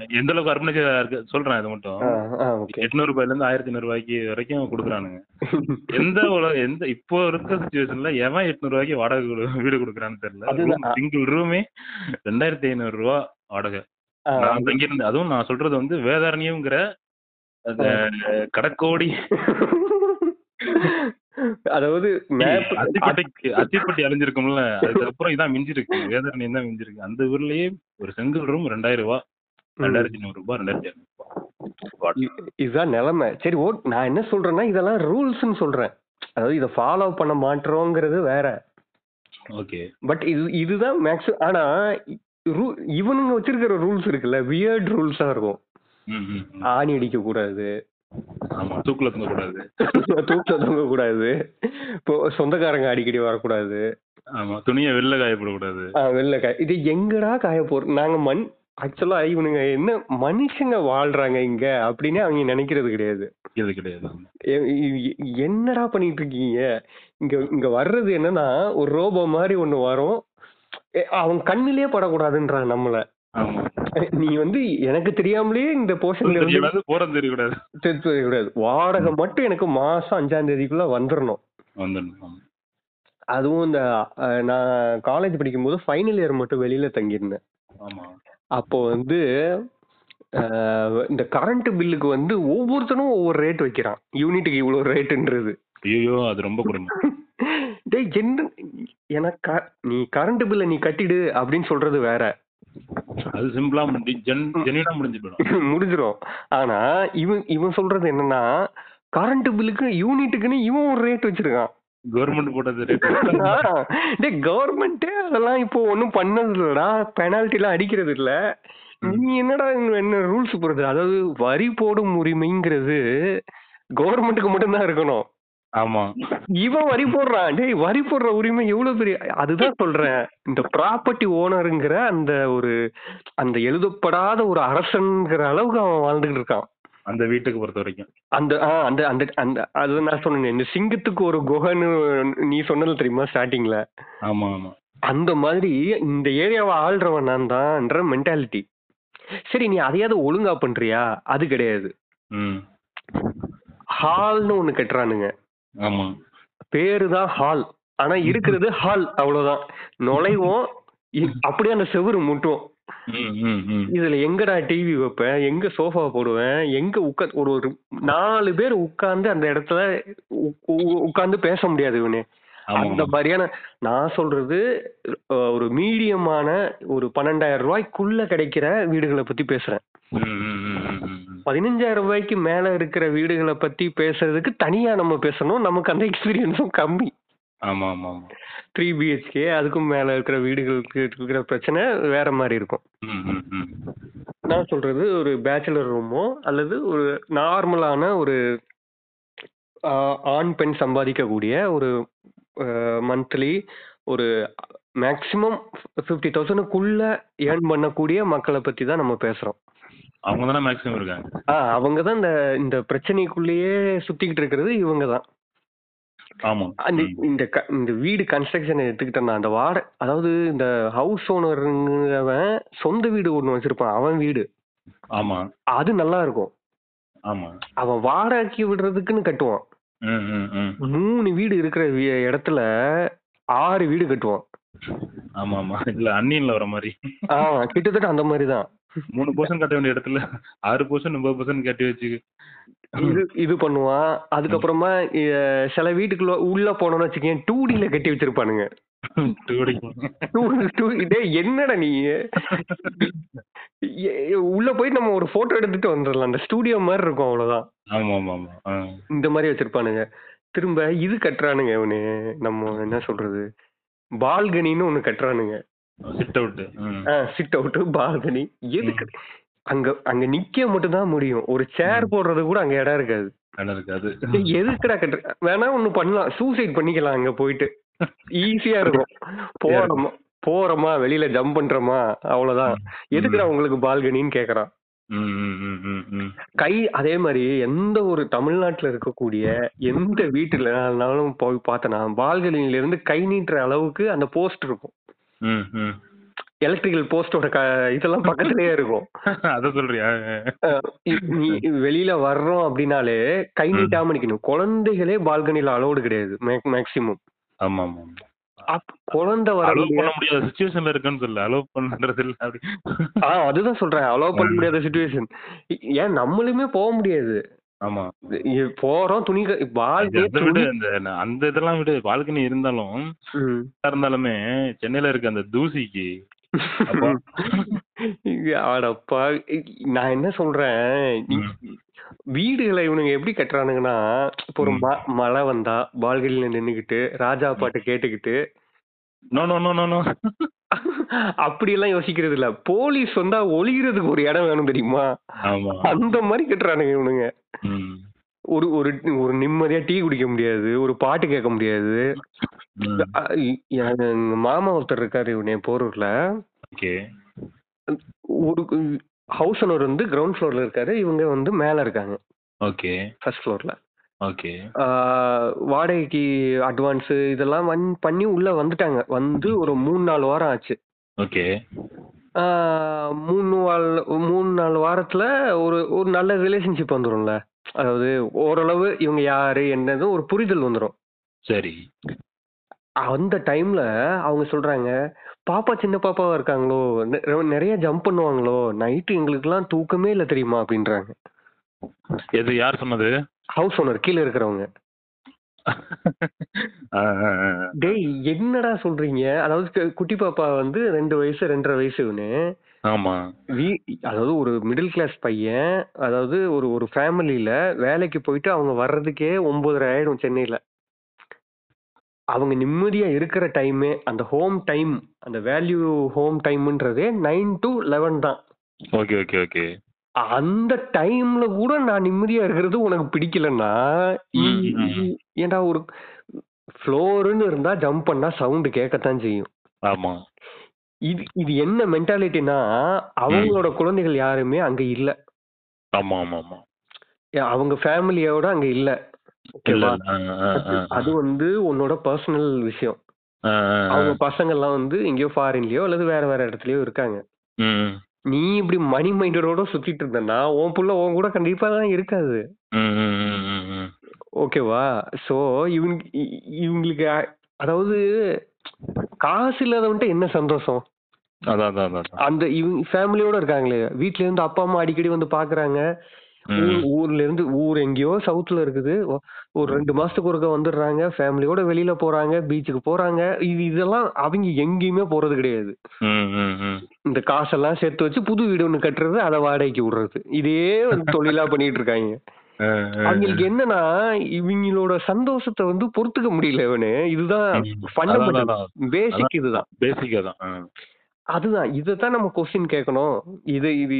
எந்த அளவுக்கு அர்பனைசா இருக்கு? சொல்றேன் இது மட்டும். எட்நூறு ரூபாயில இருந்து ஆயிரத்தி ஐநூறு ரூபாய்க்கு வரைக்கும் கொடுக்குறானுங்க. எந்த உல- எந்த இப்போ இருக்க சுச்சுவேஷன்ல எவன் எட்நூறு ரூபாய்க்கு வாடகை கொடு- வீடு கொடுக்குறான்னு தெரியல. சிங்கிள் ரூமே ரெண்டாயிரத்தி ஐநூறு ரூபா வாடகை நான் தங்கியிருந்தேன் அதுவும் நான் சொல்றது வந்து வேதாரண்யம்ங்கிற அந்த கடக்கோடி அதாவது அத்திப்பட்டி அழிஞ்சிருக்கும்ல. அதுக்கப்புறம் இதான் மிஞ்சிருக்கு. வேதாரண்யம் தான் மிஞ்சிருக்கு. அந்த ஊர்லயே ஒரு செங்கல் ரூம் ரெண்டாயிரம் ரூபாய் ரெண்டாயிரத்தி ரூபாய் ரெண்டாயிரத்தி இதுதான் நிலைமை. சரி ஓ நான் என்ன சொல்றேன்னா இதெல்லாம் ரூல்ஸ்னு சொல்றேன். அதாவது இதை ஃபாலோ பண்ண மாட்டோங்கிறது வேற. ஓகே பட் இது இதுதான் மேக்ஸ் ஆனா இவனுங்க வச்சிருக்கிற ரூல்ஸ் இருக்குல்ல. வியர்ட் ரூல்ஸா இருக்கும். ஆணி அடிக்க கூடாது ஆமா தூக்குல தூங்க கூடாது தூக்கில தொங்க கூடாது இப்போ சொந்தக்காரங்க அடிக்கடி வரக்கூடாது. ஆமா துணியை வெளில காயப்படக்கூடாது ஆ, வெளில காய இது எங்கடா காய போற நாங்க மண் ஆக்சுவலா இவனுங்க என்ன மனுஷங்க வாழ்றாங்க இங்க அப்படின்னு அவங்க நினைக்கிறது கிடையாது. இது கிடையாது என்னடா பண்ணிட்டு இருக்கீங்க இங்க இங்க வர்றது என்னன்னா ஒரு ரோபோ மாதிரி ஒண்ணு வரும். அவன் கண்ணிலே படக்கூடாதுன்றான் நம்மள. நீ வந்து எனக்கு தெரியாமலே இந்த போர்ஷன்ல இருந்து தெரியக்கூடாது போறது தெரியக்கூடாது. தெரிஞ்சு வைக்கக்கூடாது வாடகை மட்டும் எனக்கு மாசம் அஞ்சாம் தேதிக்குள்ள வந்துடணும். அதுவும் இந்த நான் காலேஜ் படிக்கும்போது ஃபைனல் இயர் மட்டும் வெளியில தங்கியிருந்தேன். ஆமா. அப்போ வந்து இந்த கரண்ட் பில்லுக்கு வந்து ஒவ்வொருத்தனும் ஒவ்வொரு ரேட் வைக்கிறான். யூனிட்டுக்கு இவ்வளவு ரேட்டுன்றது ஐயோ அது ரொம்ப கொடுமை. டேய் என்ன எனக்கு நீ கரண்ட் பில்லை நீ கட்டிடு அப்படின்னு சொல்றது வேற. அது சிம்பிளா ஜென்யூனா முடிஞ்சு போயிடும் முடிஞ்சிரும். ஆனா இவன் இவன் சொல்றது என்னன்னா கரண்ட் பில்லுக்கு யூனிட்டுக்குன்னு இவன் ஒரு ரேட் வச்சிருக்கான். கவர்மெண்ட் போட்டது ரேட் டேய் கவர்மெண்ட்டே அதெல்லாம் இப்போ ஒன்றும் பண்ணது இல்லடா பெனால்ட்டி எல்லாம் அடிக்கிறது இல்ல. நீ என்னடா என்ன ரூல்ஸ் போடுறது? அதாவது வரி போடும் உரிமைங்கிறது கவர்மெண்ட்டுக்கு மட்டும்தான் இருக்கணும். ஆமா. இவன் வரி போடுறான் டேய் வரி போடுற உரிமை எவ்வளவு பெரிய அதுதான் சொல்றேன். இந்த ப்ராப்பர்ட்டி ஓனருங்கிற அந்த ஒரு அந்த எழுதப்படாத ஒரு அரசன்ங்கிற அளவுக்கு அவன் வாழ்ந்துகிட்டு இருக்கான். அந்த வீட்டுக்கு பொறுத்த வரைக்கும். அந்த அந்த அந்த அந்த அது நான் சொன்னேன் இந்த சிங்கத்துக்கு ஒரு குகைன்னு நீ சொன்னது தெரியுமா ஸ்டார்டிங்ல ஆமா ஆமா. அந்த மாதிரி இந்த ஏரியாவை ஆள்றவன் நான் தான்ன்ற மென்டாலிட்டி சரி நீ அதையாவது ஒழுங்கா பண்றியா? அது கிடையாது. ஹால்னு ஒண்ணு கட்டுறானுங்க. ஆமா. பேரு தான் ஹால். ஆனா இருக்கிறது ஹால் அவ்வளவுதான். நுழைவோம். அப்படியே அந்த செவுரு முட்டும் ம் ம் ம். இதுல எங்கடா டிவி வைப்பேன்? எங்க சோஃபா போடுவேன்? எங்க உட்கா ஒரு ஒரு நாலு பேர் உட்கார்ந்து அந்த இடத்துல உட்கார்ந்து பேச முடியாது இவனே. அந்த மாதிரியான நான் சொல்றது ஒரு மீடியமான ஒரு பன்னெண்டாயிரம் ரூபாய்க்குள்ள கிடைக்கிற வீடுகளை பத்தி பேசுறேன். பதினஞ்சாயிரம் ரூபாய்க்கு மேல இருக்கிற வீடுகளை பத்தி பேசுறதுக்கு தனியா நம்ம பேசணும். நமக்கு அந்த எக்ஸ்பீரியன்ஸும் கம்மி. ஆமா ஆமா த்ரீ பிஹெச்கே அதுக்கும் மேல இருக்கிற வீடுகளுக்கு இருக்கிற பிரச்சனை வேற மாதிரி இருக்கும். நான் சொல்றது ஒரு பேச்சுலர் ரூமோ அல்லது ஒரு நார்மலான ஒரு ஆண் பெண் சம்பாதிக்கக்கூடிய ஒரு மந்த்லி ஒரு மேக்சிமம் ஃபிஃப்டி தௌசண்ட்க்குள்ள ஏர்ன் பண்ணக்கூடிய மக்களை பத்தி தான் நம்ம பேசுறோம். அவங்க தானே மேக்ஸிமம் இருக்காங்க. ஆ அவங்க தான் இந்த இந்த பிரச்சனைக்குள்ளேயே சுத்திக்கிட்டு இருக்கிறது இவங்க தான் ஆமா. அந்த. இந்த இந்த வீடு கன்ஸ்ட்ரக்ஷன் எடுத்துக்கிட்டோம்னா அந்த வாட அதாவது இந்த ஹவுஸ் ஓனருங்கிறவன் சொந்த வீடு ஒன்று வச்சிருப்பான் அவன் வீடு. ஆமா. அது நல்லா இருக்கும். ஆமா. அவன் வாடகைக்கு விடுறதுக்குன்னு கட்டுவான். மூணு வீடு இருக்கிற இடத்துல ஆறு வீடு கட்டுவான். ஆமா ஆமா. இல்ல அன்னியன்ல வர மாதிரி. ஆ கிட்டத்தட்ட அந்த மாதிரி தான் மூணு பர்சன்ட் கட்ட வேண்டிய இடத்துல ஆறு பர்சன்ட் ஒன்பது பர்சன்ட் கட்டி வச்சு. இது இது பண்ணுவான். அதுக்கப்புறமா சில வீட்டுக்குள்ள உள்ள போனோம்னு வச்சுக்கேன் டூ டில கட்டி வச்சிருப்பானுங்க. என்னடா நீ? உள்ள போய் நம்ம ஒரு போட்டோ எடுத்துட்டு வந்துடலாம். அந்த ஸ்டூடியோ மாதிரி இருக்கும் அவ்வளவுதான். இந்த மாதிரி வச்சிருப்பானுங்க. திரும்ப இது கட்டுறானுங்க இவனு. நம்ம என்ன சொல்றது? பால்கனின்னு ஒண்ணு கட்டுறானுங்க. Sit out sit out balcony எதுக்கு? அங்க அங்க நிக்க மட்டும் தான் முடியும். ஒரு சேர் போடுறது கூட அங்க இடம் இருக்காது. எதுக்குடா கட்டுற? வேணா ஒண்ணு பண்ணலாம். சூசைட் பண்ணிக்கலாம் அங்க போயிட்டு. ஈஸியா இருக்கும். போறோமா? போறோமா? வெளியில ஜம்ப் பண்றோமா? அவ்வளவுதான். எதுக்குடா உங்களுக்கு பால்கனின்னு கேக்குறான். கை அதே மாதிரி எந்த ஒரு தமிழ்நாட்டுல இருக்கக்கூடிய எந்த வீட்டுலனாலும் போய் பார்த்தனா பால்கனில இருந்து கை நீட்டுற அளவுக்கு அந்த போஸ்ட் இருக்கும். எலக்ட்ரிக்கல் போஸ்டோட இதெல்லாம் பக்கத்துலயே இருக்கும். அத சொல்றியா? நீ வெளியில வர்றோம் அப்படின்னாலே கை நீட்டாம நிக்கணும். குழந்தைகளே பால்கனில அலோடு கிடையாது மேக்சிமம் ஆமா ஆமா குழந்தை வர பண்ண முடியாத சுச்சுவேஷன்ல இருக்குன்னு சொல்லு. அலோவ் பண்றது இல்ல அப்படி. ஆ அதுதான் சொல்றேன். அலோவ் பண்ண முடியாத சுச்சுவேஷன் ஏன் நம்மளுமே போக முடியாது. ஆமா இ- போறோம் துணி க- அதை விட அந்த அந்த இதெல்லாம் விட பால்கனி இருந்தாலும் ம். இருந்தாலுமே சென்னையில இருக்க அந்த தூசிக்கு அப்பா. அடப்பா நான் என்ன சொல்றேன் வீடுகளை இவனுங்க எப்படி கட்டுறானுங்கன்னா இப்போ ஒரு ம- மழை வந்தா பால்கனில நின்னுக்கிட்டு ராஜா பாட்டு கேட்டுக்கிட்டு no no no no no அப்படி எல்லாம் யோசிக்கிறது இல்ல. போலீஸ் வந்தா ஒளிகிறதுக்கு ஒரு இடம் வேணும் தெரியுமா? அந்த மாதிரி கட்டுறானுங்க இவனுங்க. ஒரு ஒரு ஒரு நிம்மதியா டீ குடிக்க முடியாது. ஒரு பாட்டு கேட்க முடியாது. எங்க மாமா ஒருத்தர் இருக்காரு இவனே போரூர்ல. ஒரு ஹவுஸ் ஓனர் வந்து கிரவுண்ட் ஃப்ளோர்ல இருக்காரு. இவங்க வந்து மேல இருக்காங்க. ஓகே. ஃபர்ஸ்ட் ஃப்ளோர்ல ஓகே. வாடகைக்கு அட்வான்ஸ் இதெல்லாம் வந் பண்ணி உள்ள வந்துட்டாங்க. வந்து ஒரு மூணு நாலு வாரம் ஆச்சு. ஓகே. மூணு வால் மூணு நாலு வாரத்துல ஒரு ஒரு நல்ல ரிலேஷன்ஷிப் வந்துரும்ல. அதாவது ஓரளவு இவங்க யாரு என்னது ஒரு புரிதல் வந்துரும். சரி. அந்த டைம்ல அவங்க சொல்றாங்க பாப்பா சின்ன பாப்பாவா இருக்காங்களோ? நிறைய ஜம்ப் பண்ணுவாங்களோ? நைட்டு எங்களுக்குலாம் தூக்கமே இல்லை தெரியுமா? அப்படின்றாங்க. எது யார் சொன்னது? ஹவுஸ் ஓனர் கீழே இருக்கிறவங்க. டேய் என்னடா சொல்றீங்க? அதாவது குட்டி பாப்பா வந்து ரெண்டு வயசு ரெண்டரை வயசுன்னு ஆமா. வீ அதாவது ஒரு மிடில் கிளாஸ் பையன் அதாவது ஒரு ஒரு ஃபேமிலியில வேலைக்கு போயிட்டு அவங்க வர்றதுக்கே ஒன்பதரை ஆயிடும் சென்னையில. அவங்க நிம்மதியா இருக்கிற டைமே அந்த ஹோம் டைம் அந்த வேல்யூ ஹோம் டைம்ன்றதே நைன் டு லெவன் தான். ஓகே ஓகே ஓகே அந்த டைம்ல கூட நான் நிம்மதியா இருக்கிறது உனக்கு பிடிக்கலன்னா ஏன்டா ஒரு ஃப்ளோருன்னு இருந்தா ஜம்ப் பண்ணா சவுண்ட் கேட்கத்தான் செய்யும். ஆமா. இது இது என்ன மென்டாலிட்டினா அவங்களோட குழந்தைகள் யாருமே அங்க இல்ல. ஆமா ஆமா ஆமா. அவங்க ஃபேமிலியோட அங்க இல்ல. அது வந்து உன்னோட பர்சனல் விஷயம். அவங்க பசங்க எல்லாம் வந்து எங்கேயோ ஃபாரின்லயோ அல்லது வேற வேற இடத்துலயோ இருக்காங்க. நீ இப்படி மணி மைண்டரோட சுத்திட்டு இருந்தனா உன் புள்ள உன் கூட கண்டிப்பா தான் இருக்காது. ஓகேவா? சோ இவங்க இவங்களுக்கு அதாவது காசு இல்லாதவன்ட்டு என்ன சந்தோஷம்? அந்த இவங்க ஃபேமிலியோட இருக்காங்களே. வீட்ல இருந்து அப்பா அம்மா அடிக்கடி வந்து பாக்குறாங்க. ஊர்ல இருந்து ஊர் எங்கேயோ சவுத்துல இருக்குது. ஒ- ஒரு ரெண்டு மாசத்துக்கு ஒருக்க வந்துடுறாங்க ஃபேமிலியோட வெளியில போறாங்க பீச்சுக்கு போறாங்க. இது இதெல்லாம் அவங்க எங்கேயுமே போறது கிடையாது. ம், ம், ம். இந்த காசெல்லாம் சேர்த்து வச்சு புது வீடு ஒண்ணு கட்டுறது அதை வாடகைக்கு விடுறது. இதே வந்து தொழிலா பண்ணிட்டு இருக்காங்க ஆ, ஆ, அவங்களுக்கு என்னன்னா இவங்களோட சந்தோஷத்தை வந்து பொறுத்துக்க முடியல இவனு. இதுதான் ம். அதான், ஃபண்டமெண்டல் அதான். பேசிக் இதுதான். பேசிக்கா தான் ஆ. அதுதான் இதைத்தான் நம்ம கொஸ்டின் கேட்கணும். இது இது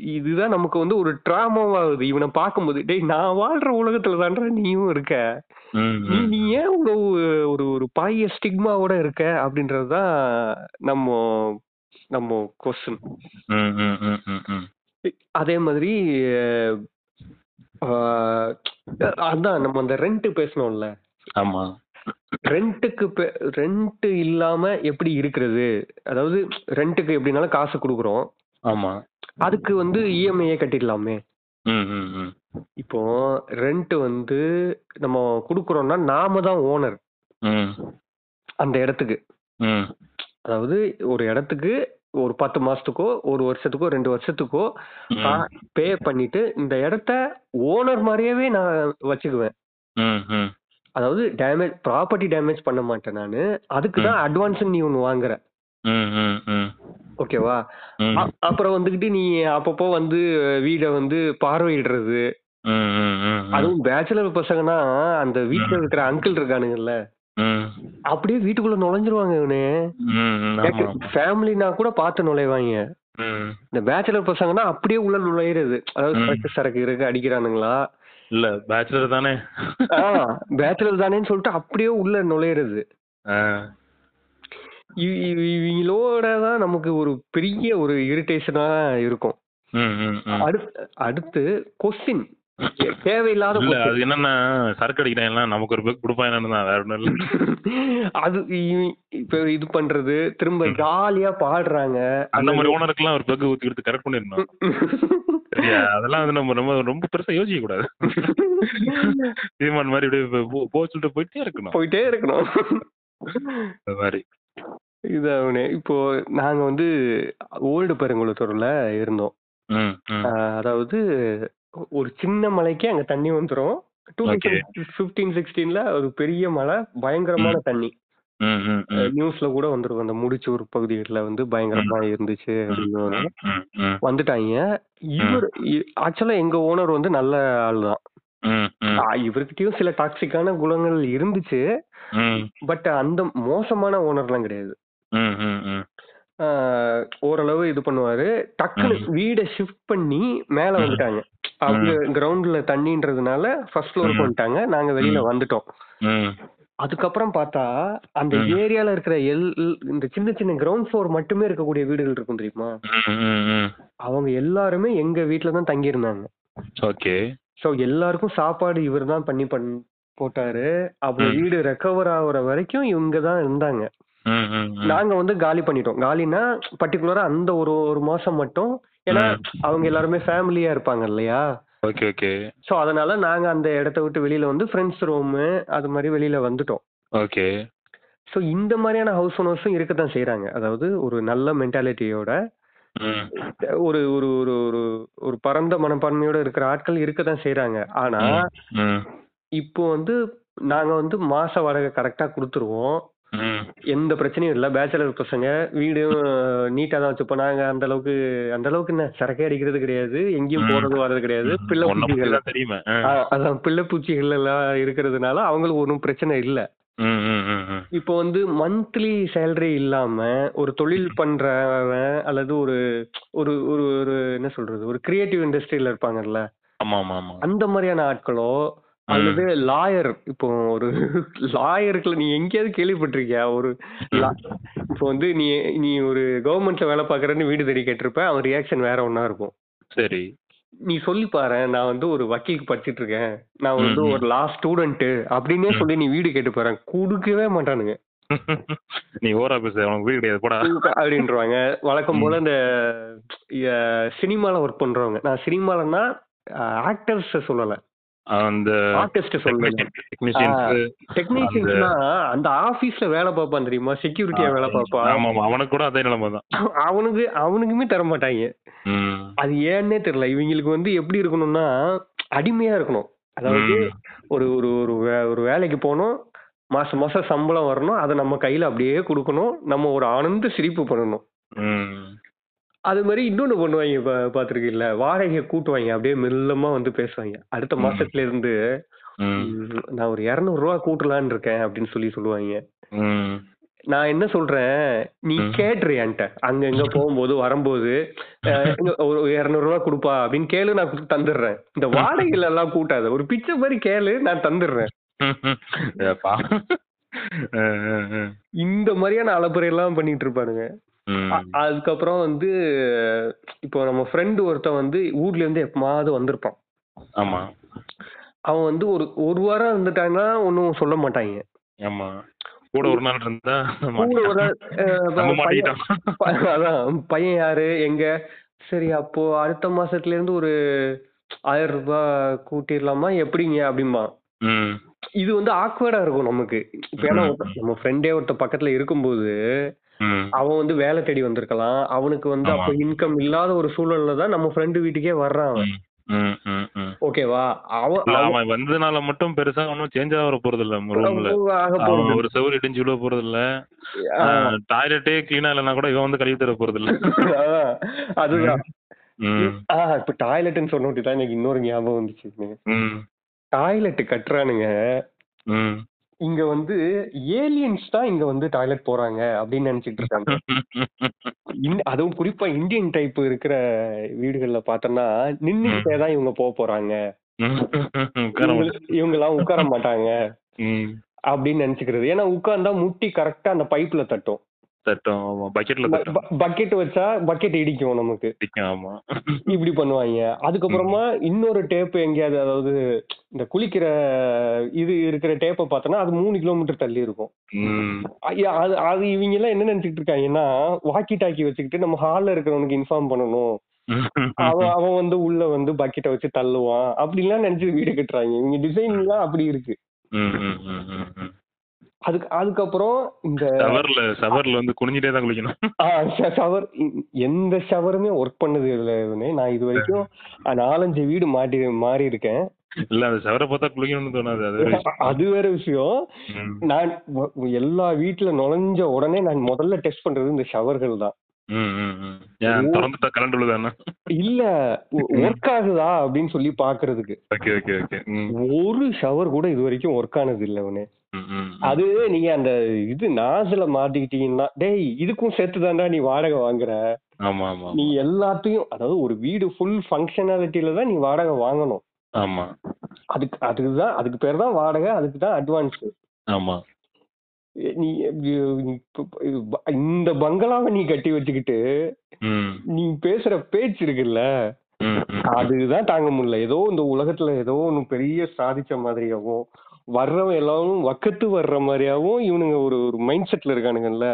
இதுதான் நமக்கு வந்து ஒரு ட்ராமாவாகுது இவனை பார்க்கும்போது டேய் நான் வாழ்ற உலகத்துல தான்றா நீயும் இருக்க. நீ. நீ ஏன் இவ்வளவு ஒரு ஒரு பாய ஸ்டிக்மாவோட இருக்க? அப்படின்றதுதான் நம்ம நம்ம கொஸ்டின். அதே மாதிரி அதான் நம்ம அந்த ரெண்ட் பேசணும்ல. ஆமா. ரெண்ட்டுக்கு ரெண்ட் இல்லாம எப்படி இருக்கிறது? அதாவது ரெண்ட்டுக்கு எப்படினாலும் காசு கொடுக்குறோம். ஆமா. அதுக்கு வந்து இஎம்ஐயே கட்டிடலாமே. ம், ம், ம். இப்போ ரெண்ட் வந்து நம்ம கொடுக்குறோம்னா நாம தான் ஓனர் ம், அந்த இடத்துக்கு. ம். அதாவது ஒரு இடத்துக்கு ஒரு பத்து மாசத்துக்கோ ஒரு வருஷத்துக்கோ ரெண்டு வருஷத்துக்கோ ம், பே பண்ணிட்டு இந்த இடத்த ஓனர் மாதிரியாவே நான் வச்சுக்குவேன். ம், ம். அதாவது டேமேஜ் ப்ராப்பர்ட்டி டேமேஜ் பண்ண மாட்டேன் நான். அதுக்கு தான் அட்வான்ஸ் நீ ஒன்று வாங்குற. ஓகேவா அப்புறம் வந்துகிட்டு நீ அப்பப்போ வந்து வீடை வந்து பார்வையிடுறது. அதுவும் பேச்சுலர் பசங்கன்னா அந்த வீட்டுல இருக்கிற அங்கிள் இருக்கானுங்கல்ல. அப்படியே வீட்டுக்குள்ள நுழைஞ்சிருவாங்க இவனு. ஃபேமிலினா கூட பார்த்து நுழைவாங்க. இந்த பேச்சுலர் பசங்கன்னா அப்படியே உள்ள நுழையிறது. அதாவது. சரக்கு சரக்கு இருக்கு அடிக்கிறானுங்களா? இல்ல பேச்சுலர் தானே? பேச்சுலர் தானேன்னு சொல்லிட்டு அப்படியே உள்ள நுழையிறது. ஆ. இவங்களோட தான் நமக்கு ஒரு பெரிய ஒரு இரிட்டேஷனா இருக்கும். அடுத்து அடுத்து கொஸ்டின் தேவையில்லாத இல்ல. அது என்னன்னா சரக்கு அடிக்கிறான் நமக்கு ஒரு பேக் கொடுப்பாங்கன்னு தான் வேற ஒண்ணும் இல்ல. அது இப்ப இது பண்றது திரும்ப ஜாலியா பாடுறாங்க. அந்த மாதிரி ஓனருக்குலாம் ஒரு பெக் ஊத்தி கொடுத்து கரெக்ட் சரியா அதெல்லாம் வந்து நம்ம ரொம்ப ரொம்ப பெருசா யோசிக்க கூடாது. சீமான் மாதிரி அப்படியே போ- சொல்லிட்டு போயிட்டே இருக்கணும். போயிட்டே இருக்கணும். அது மாதிரி. இது அவனே இப்போ நாங்க வந்து ஓல்டு பெருங்குளத்தூர்ல இருந்தோம். அதாவது ஒரு சின்ன மலைக்கு அங்க தண்ணி வந்துரும். Two Okay. ஃபிஃப்டீன் சிக்ஸ்டீன்ல ஒரு பெரிய மலை பயங்கரமான தண்ணி. ம், ம், ம். நியூஸ்ல கூட வந்துரும் அந்த முடிச்சூர் பகுதிகளில் வந்து பயங்கரமா இருந்துச்சு அப்படின்னு ம், ம், ம். வந்துட்டாங்க இவர் ஆக்சுவலா எங்க ஓனர் வந்து நல்ல ஆள் தான் ம், ம். இவர்கிட்டயும் சில டாக்ஸிக்கான குணங்கள் இருந்துச்சு ம், பட் அந்த மோசமான ஓனர்லாம் கிடையாது ம், ம், ம். ஆஹ் ஓரளவு இது பண்ணுவாரு டக்குனு வீடை ஷிஃப்ட் பண்ணி மேல ம். வந்துட்டாங்க அவங்க கிரவுண்ட்ல தண்ணின்றதுனால ஃபர்ஸ்ட் ஃப்ளோருக்கு ம். வந்துட்டாங்க நாங்க வெளியில ம். வந்துட்டோம் ம். அதுக்கப்புறம் பார்த்தா அந்த ம். ஏரியால இருக்கிற எல் இந்த சின்ன சின்ன கிரவுண்ட் ஃப்ளோர் மட்டுமே இருக்கக்கூடிய வீடுகள் இருக்கும் தெரியுமா. அவங்க எல்லாருமே எங்க வீட்ல தான் தங்கி இருந்தாங்க ஓகே சோ எல்லாருக்கும் சாப்பாடு இவர் தான் பண்ணி பண் போட்டாரு அப்புறம் ம். வீடு ரெக்கவர் ஆகுற வரைக்கும் இவங்க தான் இருந்தாங்க ம், ம், ம். நாங்க வந்து காலி பண்ணிட்டோம் காலினா பர்டிகுலரா அந்த ஒரு ஒரு மாசம் மட்டும் ஏன்னா ம். அவங்க எல்லாருமே ஃபேமிலியா இருப்பாங்க இல்லையா ஓகே ஓகே சோ அதனால நாங்க அந்த இடத்த விட்டு வெளியில வந்து ஃப்ரெண்ட்ஸ் ரூம் அது மாதிரி வெளியில வந்துட்டோம் ஓகே சோ இந்த மாதிரியான ஹவுஸ் ஓனர்ஸும் இருக்கத்தான் செய்றாங்க அதாவது ஒரு நல்ல மென்டாலிட்டியோட ம். ஒரு ஒரு ஒரு ஒரு ஒரு பரந்த மனப்பான்மையோட இருக்கிற ஆட்கள் இருக்கத்தான் செய்றாங்க ஆனா ம், ம். இப்போ வந்து நாங்க வந்து மாச வாடகை கரெக்டா கொடுத்துருவோம். எந்த பிரச்சனையும் இல்ல. பேச்சுலர் பசங்க வீடும் நீட்டா தான் வச்சுப்போம் நாங்க அந்த அளவுக்கு அந்த அளவுக்கு என்ன சரக்கே அடிக்கிறது கிடையாது. எங்கேயும். போறது வர்றது கிடையாது. பிள்ளை பூச்சிகள். தெரியுமே. அதான். பிள்ளை பூச்சிகள் எல்லாம் இருக்கிறதுனால அவங்களுக்கு ஒன்றும் பிரச்சனை இல்ல. இப்போ வந்து மந்த்லி சேலரி இல்லாம ஒரு தொழில் பண்றவன் அல்லது ஒரு ஒரு ஒரு என்ன சொல்றது? ஒரு கிரியேட்டிவ் இண்டஸ்ட்ரியில இருப்பாங்கல்ல. ஆமா ஆமா ஆமா அந்த மாதிரியான ஆட்களோ அல்லது லாயர் இப்போ ஒரு லாயருக்குள்ள நீ எங்கேயாவது கேள்விப்பட்டிருக்கியா? ஒரு இப்போ வந்து நீ நீ ஒரு கவர்மெண்ட்ல வேலை பார்க்கறன்னு வீடு தேடி கேட்டிருப்ப அவன் ரியாக்ஷன் வேற ஒண்ணா இருக்கும். சரி. நீ சொல்லி பாரு நான் வந்து ஒரு வக்கீலுக்கு படிச்சிட்டு இருக்கேன். நான் வந்து. ஒரு லா ஸ்டூடெண்ட் அப்படின்னே சொல்லி நீ வீடு கேட்டு பாரு கொடுக்கவே மாட்டானுங்க. நீ ஓரா பேசு உனக்கு வீடு கிடையாது போடா. அப்படின்றவாங்க. வழக்கம் போல இந்த சினிமால ஒர்க் பண்றவங்க. நான் சினிமாலன்னா ஆக்டர்ஸ் சொல்லல. அந்த ஆர்டிஸ்ட் டெக்னீஷியன்ஸ்னா அந்த ஆபீஸ்ல வேலை பார்ப்பான் தெரியுமா? செக்யூரிட்டியா வேலை பார்ப்பான் ஆமா ஆமா அவனுக்கு கூட அதே நிலைமை தான். அவனுக்கு அவனுக்குமே தர மாட்டாங்க. அது ஏன்னே தெரியல. இவங்களுக்கு வந்து எப்படி இருக்கணும்னா அடிமையா இருக்கணும். அதாவது. ஒரு ஒரு ஒரு ஒரு வேலைக்கு போகணும் மாசம் மாசம் சம்பளம் வரணும் அதை நம்ம கையில அப்படியே கொடுக்கணும். நம்ம ஒரு ஆனந்த சிரிப்பு பண்ணணும். அது மாதிரி இன்னொன்னு பண்ணுவாங்க பா பாத்திருக்கீங்களா வாடகையை கூட்டுவாங்க அப்படியே மெல்லமா வந்து பேசுவாங்க அடுத்த. மாசத்துல இருந்து நான் ஒரு இருநூறு ரூபா கூட்டலான்னு இருக்கேன் அப்படின்னு சொல்லி சொல்லுவாங்க. நான் என்ன சொல்றேன்? நீ. கேட்டுரு என்கிட்ட. அங்க இங்க போகும்போது வரும்போது ஒரு இருநூறு ரூபா கொடுப்பா அப்படின்னு கேளு நான் தந்துடுறேன். இந்த வாடகையில எல்லாம் கூட்டாத. ஒரு பிச்சை மாதிரி கேளு நான் தந்துடுறேன். இந்த மாதிரியான அலப்புறை எல்லாம் பண்ணிட்டு இருப்பானுங்க. ம். அதுக்கப்புறம் வந்து இப்போ நம்ம ஃப்ரெண்டு ஒருத்தன் வந்து ஊர்ல இருந்து எப்பமாவது வந்திருப்பான். ஆமா. அவன் வந்து ஒரு ஒரு வாரம் இருந்துட்டாங்கன்னா ஒன்றும் சொல்ல மாட்டாங்க ஆமா. கூட ஒரு நாள் இருந்தா கூட ஒரு நாள், அஹ், நம்ம பையன் மாட்டிக்கிட்டோம். ப- அதான் பையன் யாரு எங்க? சரி அப்போ அடுத்த மாசத்துல இருந்து ஒரு ஆயிரம் ரூபாய் கூட்டிடலாமா எப்படிங்க? அப்படிம்பா ம். இது வந்து ஆக்வர்டா இருக்கும் நமக்கு. இப்ப ஏன்னா ம். நம்ம ஃப்ரெண்டே ஒருத்த பக்கத்துல இருக்கும்போது. அவன் வந்து வேலை தேடி வந்திருக்கலாம். அவனுக்கு வந்து. அப்ப இன்கம் இல்லாத ஒரு சூழல்ல தான் நம்ம ஃப்ரெண்டு வீட்டுக்கே வர்றான் அவன். ஓகேவா அவன் வந்ததுனால மட்டும் பெருசா ஒன்றும் சேஞ்ச் ஆக போறது இல்ல ஒரு செவுரு இடிஞ்சு விழ போறது இல்ல. டாய்லெட்டே கிளீனா இல்லைன்னா கூட இவன் வந்து கழுவி தர போறது இல்ல அதுதான். இப்ப டாய்லெட்னு சொன்னோட்டி தான் எனக்கு இன்னொரு ஞாபகம் வந்துச்சு. டாய்லெட் கட்டுறானுங்க. இங்க வந்து ஏலியன்ஸ் தான் இங்க வந்து டாய்லெட் போறாங்க அப்படின்னு நினைச்சிட்டு இருக்காங்க. அதுவும் குறிப்பா இந்தியன் டைப் இருக்கிற வீடுகள்ல பார்த்தோம்னா நின்னுகிட்டே தான் இவங்க போக போறாங்க. இவங்க- எல்லாம் உட்கார மாட்டாங்க. அப்படின்னு நினைச்சுக்கிறது. ஏன்னா உட்கார்ந்தா முட்டி கரெக்டா அந்த பைப்ல தட்டும். தட்டம் பக்கெட்ல பக்கெட் வச்சா பக்கெட் இடிக்கும் நமக்கு. ஆமா. இப்படி பண்ணுவாங்க. அதுக்கப்புறமா இன்னொரு டேப் எங்கேயாவது அதாவது இந்த குளிக்கிற இது இருக்கிற டேப்பை பார்த்தோன்னா அது மூணு கிலோமீட்டர் தள்ளி இருக்கும். அது அது இவங்க எல்லாம் என்ன நினைச்சிட்டு இருக்காங்கன்னா வாக்கி டாக்கி வச்சுக்கிட்டு நம்ம ஹால்ல இருக்கிறவனுக்கு இன்ஃபார்ம் பண்ணணும். அவன் அவன் வந்து உள்ள வந்து பக்கெட்டை வச்சு தள்ளுவான். அப்படிலாம் நினைச்சு வீடு கட்டுறாங்க. இவங்க டிசைன் எல்லாம் அப்படி இருக்கு. அதுக்கு அதுக்கப்புறம் இந்த ஷவர்ல ஷவர்ல வந்து குனிஞ்சிட்டே தான் குளிக்கணும். ஷவர் எந்த ஷவருமே ஒர்க் பண்ணது இல்லை. நான் இது வரைக்கும் நாலஞ்சு வீடு மாட்டி மாறி இருக்கேன் இல்ல அந்த ஷவரை பார்த்தா குளிக்கணும்னு தோணாது அது வேற விஷயம். நான் எல்லா வீட்டுல நுழைஞ்ச உடனே நான் முதல்ல டெஸ்ட் பண்றது இந்த ஷவர்கள் தான். இல்ல ஒர்க் ஆகுதா அப்படின்னு சொல்லி பாக்குறதுக்கு ஒரு ஷவர் கூட இது வரைக்கும் ஒர்க் ஆனது இல்ல ம். அது நீங்க அந்த இது நாசில மாட்டிக்கிட்டீங்கன்னா டேய் இதுக்கும் சேர்த்து தான்டா நீ வாடகை வாங்குற. ஆமா ஆமா நீ எல்லாத்தையும் அதாவது ஒரு வீடு ஃபுல் ஃபங்க்ஷனாலிட்டியில தான் நீ வாடகை வாங்கணும். ஆமா. அதுக்கு அதுக்கு தான் அதுக்கு பேர் தான் வாடகை அதுக்கு தான் அட்வான்ஸ் ஆமா. நீ இந்த பங்களாவை நீ கட்டி வச்சுக்கிட்டு நீ பேசுற பேச்சு இருக்குல்ல. அதுதான் தாங்க முடியல. ஏதோ இந்த உலகத்துல ஏதோ ஒண்ணு பெரிய சாதிச்ச மாதிரியாவும் வர்றவன் எல்லாரும் வக்கத்து வர்ற மாதிரியாவும் இவனுங்க ஒரு ஒரு மைண்ட் செட்ல இருக்கானுங்கல்ல.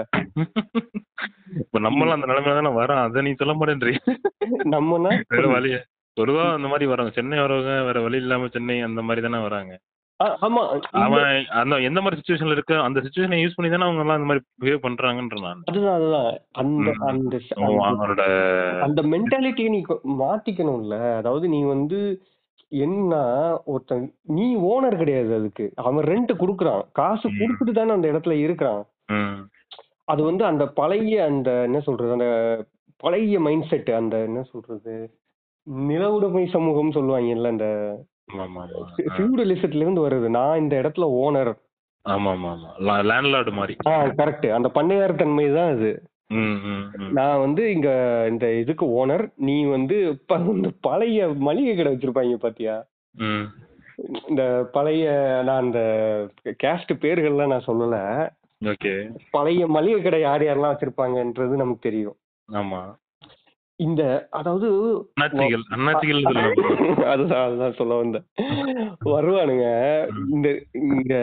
இப்ப நம்மளும் அந்த நிலைமையில தானே வரோம் அதை நீ சொல்ல மாட்டேன்றீ நம்மனா? வேற வழி பொதுவா அந்த மாதிரி வராங்க சென்னை வரவங்க வேற வழி இல்லாம சென்னை அந்த மாதிரி தானே வராங்க ஆமா. அவன் அந்த எந்த மாதிரி சுச்சுவேஷன்ல இருக்கு அந்த சுச்சுவேஷனை யூஸ் பண்ணி தானே அவங்க எல்லாம் அந்த மாதிரி பிஹேவ் பண்றாங்கன்ற நான். அதுதான் அதுதான். அந்த. அந்த அவங்க- அந்த- மென்டாலிட்டியை நீ மாத்திக்கணும்ல. அதாவது நீ வந்து என்ன ஒருத்தன் நீ ஓனர் கிடையாது அதுக்கு. அவன் ரெண்ட் குடுக்குறான். காசு. குடுத்துட்டு தானே அந்த இடத்துல இருக்கிறான். அது வந்து அந்த பழைய அந்த என்ன சொல்றது அந்த பழைய மைண்ட் செட் அந்த என்ன சொல்றது நிலவுடைமை சமூகம் சொல்லுவாங்கல்ல அந்த. ஃபியூடலிசத்துல இருந்து வருது. நான் இந்த இடத்துல ஓனர் ஆமா ஆமா ஆமா லேண்ட்லார்டு மாதிரி. ஆ கரெக்ட் அந்த பண்ணையார் தன்மை தான் ம் நான் வந்து இங்க இந்த இதுக்கு ஓனர் நீ வந்து இந்த பழைய மளிகை கடை வச்சிருப்பாங்க பாத்தியா? இந்த பழைய நான் அந்த கேஸ்ட் பேர்கள்லாம் நான் சொல்லல. பழைய மளிகை கடை யார் யாரெல்லாம் வச்சிருப்பாங்கன்றது நமக்கு தெரியும். ஆமா. இந்த அதாவது அதுதான் அதுதான் சொல்ல வந்தேன். வருவானுங்க. இந்த இங்க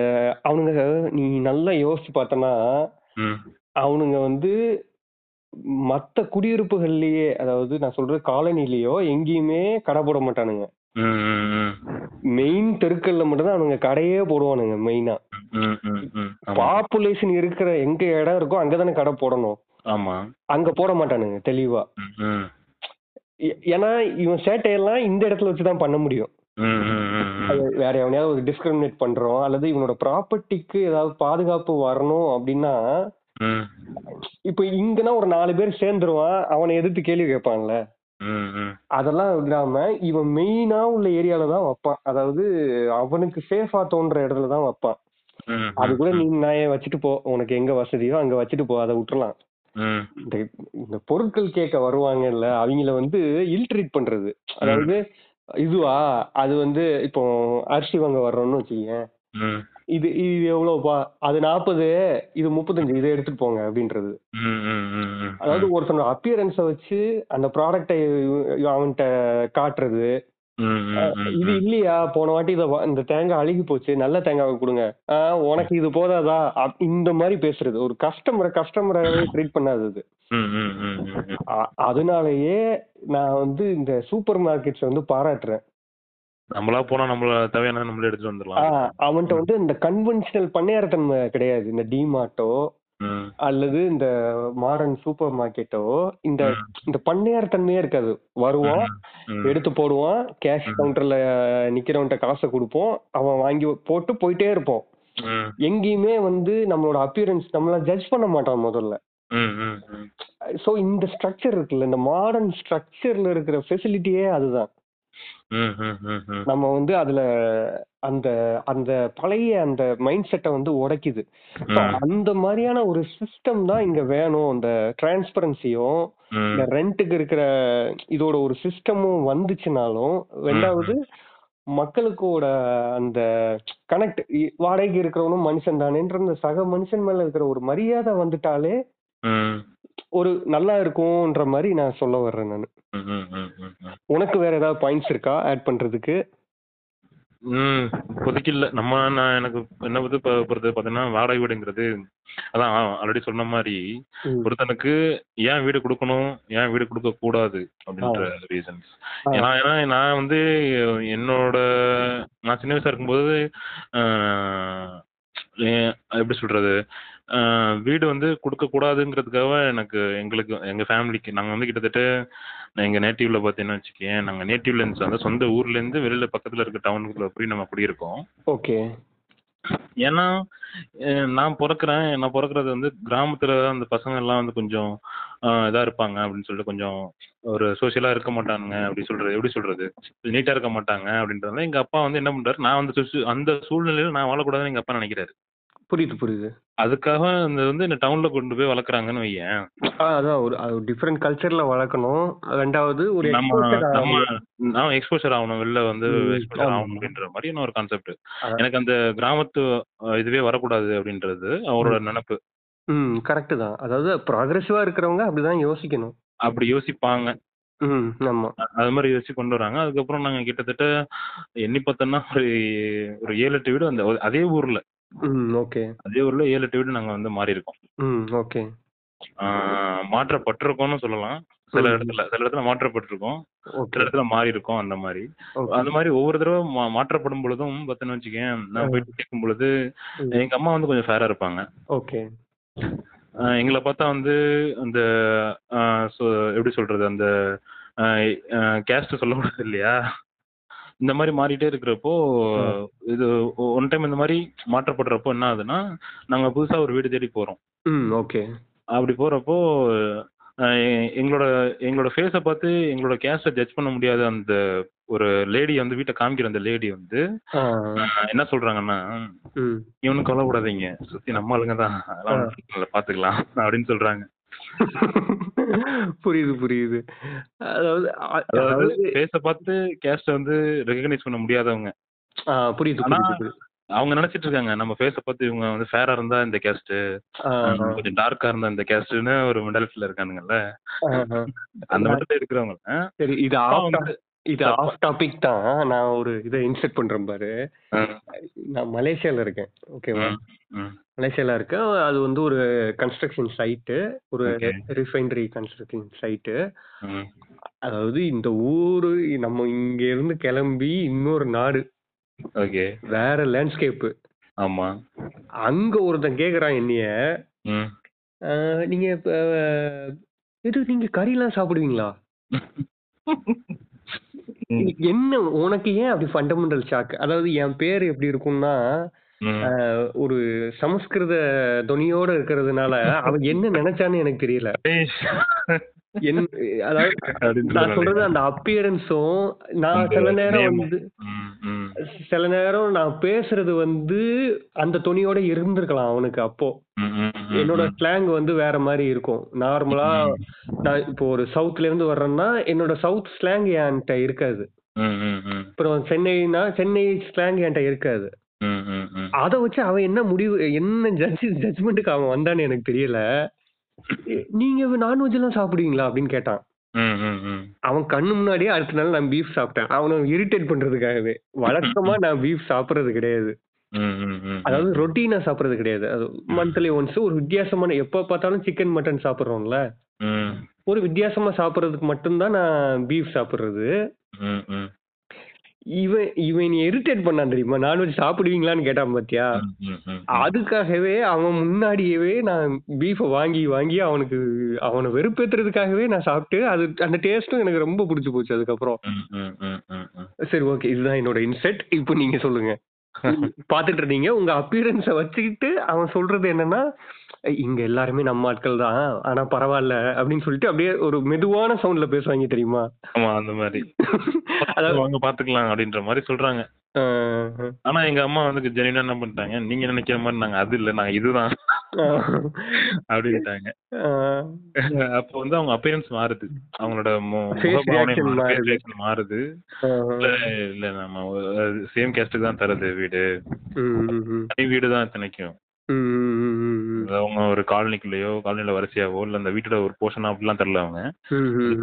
அவனுங்க நீ நல்லா யோசிச்சு பார்த்தனா அவனுங்க வந்து மத்த குடியிருப்புகள்லயே அதாவது நான் சொல்றது காலனிலயோ எங்கேயுமே கடை போட மாட்டானுங்க. மெயின் தெருக்கள்ல மட்டும்தான் அவனுங்க கடையே போடுவானுங்க மெயினா பாப்புலேஷன் இருக்கிற எங்க இடம் இருக்கோ அங்கதானே கடை போடணும். ஆமா. அங்க போட மாட்டானுங்க தெளிவா. ஏன்னா இவன் சேட்டையெல்லாம் இந்த இடத்துல வச்சுதான் பண்ண முடியும். வேற எவனையாவது ஒரு டிஸ்கிரிமினேட் பண்றோம் அல்லது இவனோட ப்ராப்பர்ட்டிக்கு ஏதாவது பாதுகாப்பு வரணும் அப்படின்னா இப்ப இங்கன்னா ஒரு நாலு பேர் சேர்ந்துருவான். அவனை எதிர்த்து கேள்வி கேட்பான்ல. அதெல்லாம் இல்லாம இவன் மெயினா உள்ள ஏரியால தான் வைப்பான். அதாவது அவனுக்கு சேஃபா தோன்ற இடத்துல தான் வைப்பான். ம் அது கூட நீ நான் வச்சுட்டு போ. உனக்கு எங்க வசதியோ அங்க வச்சுட்டு போ. அதை விட்டுறலாம். இந்த பொருட்கள் கேட்க வருவாங்கல்ல அவங்கள வந்து இல்ட்ரீட் பண்றது. அதாவது இதுவா? அது வந்து இப்போ அரிசி வாங்க வர்றோம்னு வச்சுக்கேன் இது இது எவ்வளவுப்பா? அது நாற்பது இது முப்பத்தஞ்சு இதை எடுத்துட்டு போங்க அப்படின்றது. அதாவது ஒருத்தனோட அப்பியரன்ஸை வச்சு அந்த ப்ராடக்டை அவன்கிட்ட காட்டுறது. இது இல்லையா? போன வாட்டி இத இந்த தேங்காய் அழுகி போச்சு நல்ல தேங்காவை கொடுங்க. உனக்கு இது போதாதா? இந்த மாதிரி பேசுறது. ஒரு கஸ்டமரை கஸ்டமராகவே ட்ரீட் பண்ணாதது அதனாலயே நான் வந்து இந்த சூப்பர் மார்க்கெட்ஸ் வந்து பாராட்டுறேன். நம்மளா போனா நம்மள தேவையான நம்மளே எடுத்துட்டு வந்துடலாம் அவன்கிட்ட வந்து இந்த கன்வென்ஷனல் பண்ணையாரத்தன்மை கிடையாது இந்த டிமார்ட்டோ அல்லது இந்த மாடர்ன் சூப்பர் மார்க்கெட்டோ இந்த. இந்த பண்ணையார் தன்மையே இருக்காது வருவான் ம். எடுத்து போடுவான் கேஷ் கவுண்டர்ல நிக்கிறவன்ட்ட காசை கொடுப்போம் அவன் வாங்கி போட்டு போயிட்டே இருப்போம். எங்கேயுமே வந்து நம்மளோட அப்பியரன்ஸ் நம்மள ஜட்ஜ் பண்ண மாட்டான் முதல்ல. சோ இந்த ஸ்ட்ரக்சர் இருக்குல்ல இந்த மாடர்ன் ஸ்ட்ரக்சர்ல இருக்கிற ஃபெசிலிட்டியே அதுதான். நம்ம வந்து அதுல அந்த அந்த பழைய அந்த மைண்ட் செட்டை வந்து உடைக்குது. அந்த மாதிரியான ஒரு சிஸ்டம் தான் இங்க வேணும் இந்த டிரான்ஸ்பரன்சியும். இந்த ரெண்ட்டுக்கு இருக்கிற இதோட ஒரு சிஸ்டமும் வந்துச்சுனாலும் ரெண்டாவது மக்களுக்கோட அந்த கனெக்ட் வாடகைக்கு இருக்கிறவனும் மனுஷன் தானேன்ற அந்த சக மனுஷன் மேல இருக்கிற ஒரு மரியாதை வந்துட்டாலே. ஒரு நல்லா இருக்கும்ன்ற மாதிரி நான் சொல்ல வர்றேன் நான். உனக்கு வேற ஏதாவது பாயிண்ட்ஸ் இருக்கா ஆட் பண்றதுக்கு? ம் இப்போதைக்கு இல்ல. நம்ம நான் எனக்கு என்ன பத்தி பொறுத்து பார்த்தீங்கன்னா வாடகை வீடுங்கிறது. அதான் ஆல்ரெடி சொன்ன மாதிரி. ஒருத்தனுக்கு ஏன் வீடு கொடுக்கணும் ஏன் வீடு கொடுக்க கூடாது அப்படின்ற ரீசன்ஸ். ஏன்னா ஏன்னா நான் வந்து என்னோட நான் சின்ன வயசா இருக்கும்போது எப்படி சொல்றது? வீடு வந்து கொடுக்க கூடாதுங்கிறதுக்காக எனக்கு எங்களுக்கு எங்க ஃபேமிலிக்கு நாங்க வந்து கிட்டத்தட்ட நான் எங்க நேட்டிவ்ல பார்த்தீங்கன்னா வச்சுக்கேன் நாங்க நேட்டிவ்ல இருந்து அந்த சொந்த ஊர்ல இருந்து வெளியில பக்கத்துல இருக்க டவுனுக்குள்ள போய் நம்ம குடியிருக்கோம். ஓகே. ஏன்னா நான் பிறக்கிறேன். நான் பிறக்கிறது வந்து கிராமத்துல அந்த பசங்க எல்லாம் வந்து கொஞ்சம் ஆஹ் இதா இருப்பாங்க அப்படின்னு சொல்லிட்டு கொஞ்சம் ஒரு சோஷியலா இருக்க மாட்டாங்க அப்படி சொல்றது எப்படி சொல்றது? நீட்டா இருக்க மாட்டாங்க அப்படின்றதுனால எங்க அப்பா வந்து என்ன பண்றாரு நான் வந்து அந்த சூழ்நிலையில நான் வாழக்கூடாதுன்னு எங்க அப்பா நினைக்கிறாரு. புரியுது புரியுது. அதுக்காக இந்த வந்து இந்த டவுன்ல கொண்டு போய் வளர்க்குறாங்கன்னு வையேன். அதான் ஒரு டிஃப்ரெண்ட் கல்ச்சர்ல வளர்க்கணும். ரெண்டாவது ஒரு நம்ம எக்ஸ்போஷர் ஆகணும். வெளில வந்து எக்ஸ்போஷர். ஆகணும் அப்படின்ற மாதிரி என்ன ஒரு கான்செப்ட். எனக்கு அந்த கிராமத்து இதுவே வரக்கூடாது அப்படின்றது அவரோட நினைப்பு. ம் கரெக்ட் தான். அதாவது ப்ராக்ரெசிவா இருக்கிறவங்க அப்படிதான் யோசிக்கணும். அப்படி யோசிப்பாங்க. அது மாதிரி யோசிச்சு கொண்டு வராங்க. அதுக்கப்புறம் நாங்க கிட்டத்தட்ட எண்ணி பார்த்தோம்னா ஒரு ஒரு ஏழு எட்டு வீடு அந்த அதே ஊர்ல. ம் ஓகே. அதே ஊர்ல ஏழு எட்டு வீடு நாங்க வந்து மாறி இருக்கோம் ம் ஓகே. மாற்றப்பட்டிருக்கோம்னு சொல்லலாம். சில ம். இடத்துல சில இடத்துல மாற்றப்பட்டிருக்கோம். சில ஓகே இடத்துல மாறி இருக்கோம் அந்த மாதிரி. ஓகே. அந்த மாதிரி ஒவ்வொரு தடவை மா- மாற்றப்படும் பொழுதும் பார்த்தேன்னு வச்சுக்கேன் நான் போயிட்டு கேட்கும் பொழுது ம். எங்க அம்மா வந்து கொஞ்சம் ஃபேரா இருப்பாங்க. ஓகே. ஆஹ் எங்களை பார்த்தா வந்து அந்த எப்படி சொல்றது அந்த கேஸ்ட் சொல்லக்கூடாது இல்லையா? இந்த மாதிரி மாறிட்டே இருக்கிறப்போ இது ஒன் டைம் இந்த மாதிரி மாற்றப்படுறப்போ என்ன ஆகுதுன்னா நாங்க புதுசா ஒரு வீடு தேடி போறோம். ஓகே. அப்படி போறப்போ எங்களோட எங்களோட ஃபேஸை பார்த்து எங்களோட கேஸ்ட்டை ஜட்ஜ் பண்ண முடியாத அந்த ஒரு லேடி வந்து வீட்டை காமிக்கிற அந்த லேடி வந்து என்ன சொல்றாங்கன்னா ம். இவனு கவலைப்படாதீங்க. சுத்தி நம்ம ஆளுங்க தான். பாத்துக்கலாம் அப்படின்னு சொல்றாங்க. புரியுது புரியுது. அதாவது ஃபேஸை பார்த்து கேஸ்ட்டை வந்து ரெகக்னைஸ் பண்ண முடியாதவங்க. புரியுது அவங்க நினைச்சிட்டு இருக்காங்க நம்ம ஃபேஸை பார்த்து இவங்க வந்து ஃபேரா இருந்தா இந்த கேஸ்ட் கொஞ்சம் டார்க்கா இருந்தா இந்த கேஸ்ட்னு ஒரு மெண்டல்ஸ்ல இருக்கானுங்கல்ல. அந்த மெண்டல் இருக்கிறவங்க. சரி இது இது ஆஃப் டாபிக் தான். நான் ஒரு இதை இன்செர்ட் பண்றேன் பாரு. நான் மலேசியால இருக்கேன். ஓகேவா மலேசியால இருக்கேன். அது வந்து ஒரு கன்ஸ்ட்ரக்ஷன் சைட்டு ஒரு. ரிஃபைனரி கன்ஸ்ட்ரக்ஷன் சைட்டு அதாவது இந்த ஊரு நம்ம இங்க இருந்து கிளம்பி இன்னொரு நாடு. ஓகே வேற லேண்ட்ஸ்கேப்பு ஆமா. அங்க ஒருத்தன் கேக்குறான் என்னைய. ம் "ஆஹ், நீங்க இப்ப இது நீங்க கறிலாம் சாப்பிடுவீங்களா? என்ன உனக்கு ஏன் அப்படி ஃபண்டமெண்டல் ஷாக் அதாவது என் பேர் எப்படி இருக்கும்னா ஒரு சமஸ்கிருத துணியோட இருக்கிறதுனால அவன் என்ன நினைச்சான்னு எனக்கு தெரியல. என் அதாவது நான் சொல்றது. அந்த அப்பியரன்ஸும் நான் சில நேரம். வந்து சில நேரம் நான் பேசுறது வந்து அந்த துணியோட இருந்திருக்கலாம் அவனுக்கு அப்போ என்னோட. ஸ்லாங் வந்து வேற மாதிரி இருக்கும் நார்மலா. நான் இப்போ ஒரு சவுத்ல இருந்து வர்றேன்னா என்னோட சவுத் ஸ்லாங் என்கிட்ட இருக்காது. அப்புறம் சென்னைனா சென்னை ஸ்லாங் என்கிட்ட இருக்காது. அதை வச்சு அவன் என்ன முடிவு என்ன ஜட்ஜ் ஜட்ஜ்மெண்ட்டுக்கு அவன் வந்தான்னு எனக்கு தெரியல நீங்க நான்வெஜ் எல்லாம் சாப்பிடுவீங்களா அப்படின்னு கேட்டான். அவன் கண்ணு முன்னாடியே அடுத்த நாள் நான் பீஃப் சாப்பிட்டேன். அவனை இரிட்டேட் பண்றதுக்காகவே. வழக்கமா நான் பீஃப் சாப்பிடுறது கிடையாது. அதாவது ரொட்டீனா சாப்பிடுறது கிடையாது. அது மந்த்லி ஒன்ஸ் ஒரு வித்தியாசமான எப்ப பார்த்தாலும் சிக்கன் மட்டன் சாப்பிடுறோம்ல. ஒரு வித்தியாசமா சாப்பிடுறதுக்கு மட்டும்தான் நான் பீஃப் சாப்பிடுறது. இவன் இவன் இரிட்டேட் பண்ணான் தெரியுமா? நான்வெஜ் சாப்பிடுவீங்களான்னு கேட்டான் பாத்தியா. அதுக்காகவே அவன் முன்னாடியவே நான் பீஃபை வாங்கி வாங்கி அவனுக்கு அவனை வெறுப்பேத்துறதுக்காகவே நான் சாப்பிட்டு அது அந்த டேஸ்ட்டும் எனக்கு ரொம்ப பிடிச்சி போச்சு அதுக்கப்புறம். சரி ஓகே இதுதான் என்னோட இன்செட் இப்போ நீங்க சொல்லுங்க. பாத்துட்டு இருந்தீங்க. உங்க அப்பியரன்ஸ வச்சுக்கிட்டு அவன் சொல்றது என்னன்னா இங்க எல்லாருமே நம்ம ஆட்கள் தான். ஆனா பரவாயில்ல அப்படின்னு சொல்லிட்டு அப்படியே ஒரு மெதுவான சவுண்ட்ல பேசுவாங்க தெரியுமா? ஆமா அந்த மாதிரி. அதாவது வாங்க பாத்துக்கலாம் அப்படின்ற மாதிரி சொல்றாங்க. ஆனா எங்க அம்மா வந்து ஜெனினா என்ன பண்ணிட்டாங்க நீங்க நினைக்கிற மாதிரி நாங்க அது இல்ல நாங்க இதுதான் அப்படின்ட்டாங்க. அப்போ வந்து அவங்க அப்பியரன்ஸ் மாறுது. அவங்களோட மாறுது, இல்ல நம்ம சேம் கேஸ்டுக்கு தான் தருது வீடு. வீடு தான் இத்தனைக்கும். அவங்க ஒரு காலனிக்குள்ளேயோ காலனில வரிசையாவோ இல்ல அந்த வீட்டோட ஒரு போர்ஷனா அப்படிலாம் தரல அவங்க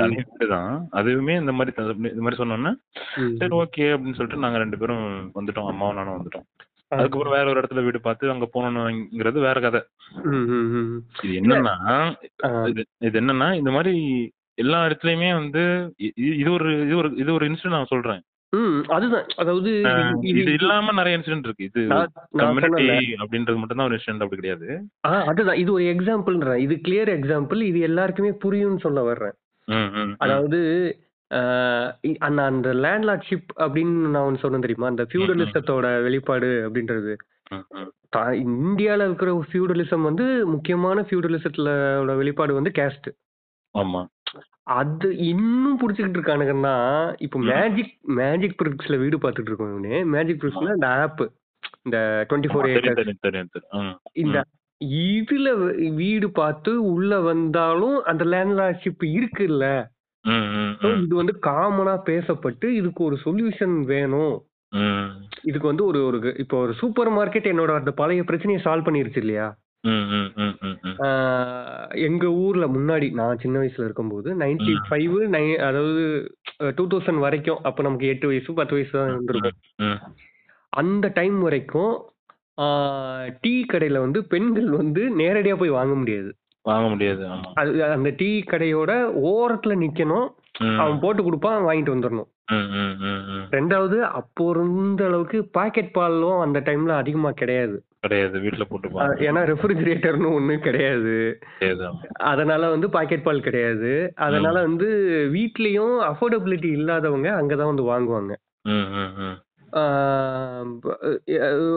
தனி வீடு தான் அதுவுமே இந்த மாதிரி இந்த மாதிரி சொன்னோன்னா. சரி ஓகே அப்படின்னு சொல்லிட்டு நாங்க ரெண்டு பேரும் வந்துட்டோம் அம்மாவும் நானும் வந்துட்டோம். அதுக்கப்புறம் வேற ஒரு இடத்துல வீடு பார்த்து அங்க போகணுங்கிறது வேற கதை. இது என்னன்னா. இது என்னன்னா இந்த மாதிரி எல்லா இடத்துலயுமே வந்து இது ஒரு இது ஒரு இது ஒரு இன்சிடென்ட் நான் சொல்றேன் ம், அதுதான். அதாவது இது இல்லாம நிறைய இன்சிடென்ட் இருக்கு. இது கம்யூனிட்டி அப்படின்றது மட்டும் தான் ஒரு இன்சிடென்ட் அப்படி கிடையாது. ஆ அதுதான். இது ஒரு எக்ஸாம்பிள்ன்றேன் இது கிளியர் எக்ஸாம்பிள் இது எல்லாருக்குமே புரியும்னு சொல்ல வர்றேன். அதாவது அந்த அந்த லேண்ட்லார்ட்ஷிப் அப்படின்னு நான் ஒன்று சொன்னேன் தெரியுமா? அந்த ஃபியூடலிசத்தோட வெளிப்பாடு அப்படின்றது. இந்தியால இருக்கிற ஃபியூடலிசம் வந்து முக்கியமான ஃபியூடலிசத்தோட வெளிப்பாடு வந்து கேஸ்ட் ஆமா. அது இன்னும் புடிச்சுக்கிட்டு இருக்கானுங்கன்னா இப்போ ம். மேஜிக் மேஜிக் பிரிக்ஸ்ல வீடு பார்த்துட்டு இருக்கோம் இவனு. மேஜிக் பிரிக்ஸ்ல இந்த ஆப் இந்த டுவெண்ட்டி ஃபோர் தெரியும் ஏக்கர்ஸ் தெரியும் தெரியும் தெரியும். ம், இந்த இதுல வ- வீடு பார்த்து உள்ள வந்தாலும் அந்த லேண்ட்லார்ட்ஷிப் இருக்குல்ல. ம், ம், இது வந்து காமனா பேசப்பட்டு இதுக்கு ஒரு சொல்யூஷன் வேணும். ம், இதுக்கு வந்து ஒரு ஒரு இப்போ ஒரு சூப்பர் மார்க்கெட் என்னோட அந்த பழைய பிரச்சனையை சால்வ் பண்ணிருச்சு இல்லையா? ம், ம், ம், ம், ம். எங்க ஊர்ல முன்னாடி நான் சின்ன வயசுல இருக்கும்போது நைன்டி ம். ஃபைவ் நை அதாவது டூ தௌசண்ட் வரைக்கும் அப்ப நமக்கு எட்டு வயசு பத்து வயசு தான் இருந்திருக்கும். ம், அந்த டைம் வரைக்கும் டீ கடையில வந்து பெண்கள் வந்து நேரடியா போய் வாங்க முடியாது. வாங்க முடியாது ஆமா. அது அந்த டீ கடையோட ஓரத்துல நிக்கணும் ம், அவன் போட்டு கொடுப்பான் வாங்கிட்டு வந்துடணும் ம், ம், ம், ம். ரெண்டாவது அப்போ இருந்த அளவுக்கு பாக்கெட் பாலும் அந்த டைம்ல அதிகமா கிடையாது. கிடையாது வீட்டுல போட்டு அஹ் பாருங்க. ஏன்னா ரெஃப்ரிஜிரேட்டர்னு ஒண்ணு கிடையாது. அதனால வந்து பாக்கெட் பால் கிடையாது. அதனால வந்து வீட்லயும் அஃபோர்டபிலிட்டி இல்லாதவங்க அங்கதான் வந்து வாங்குவாங்க.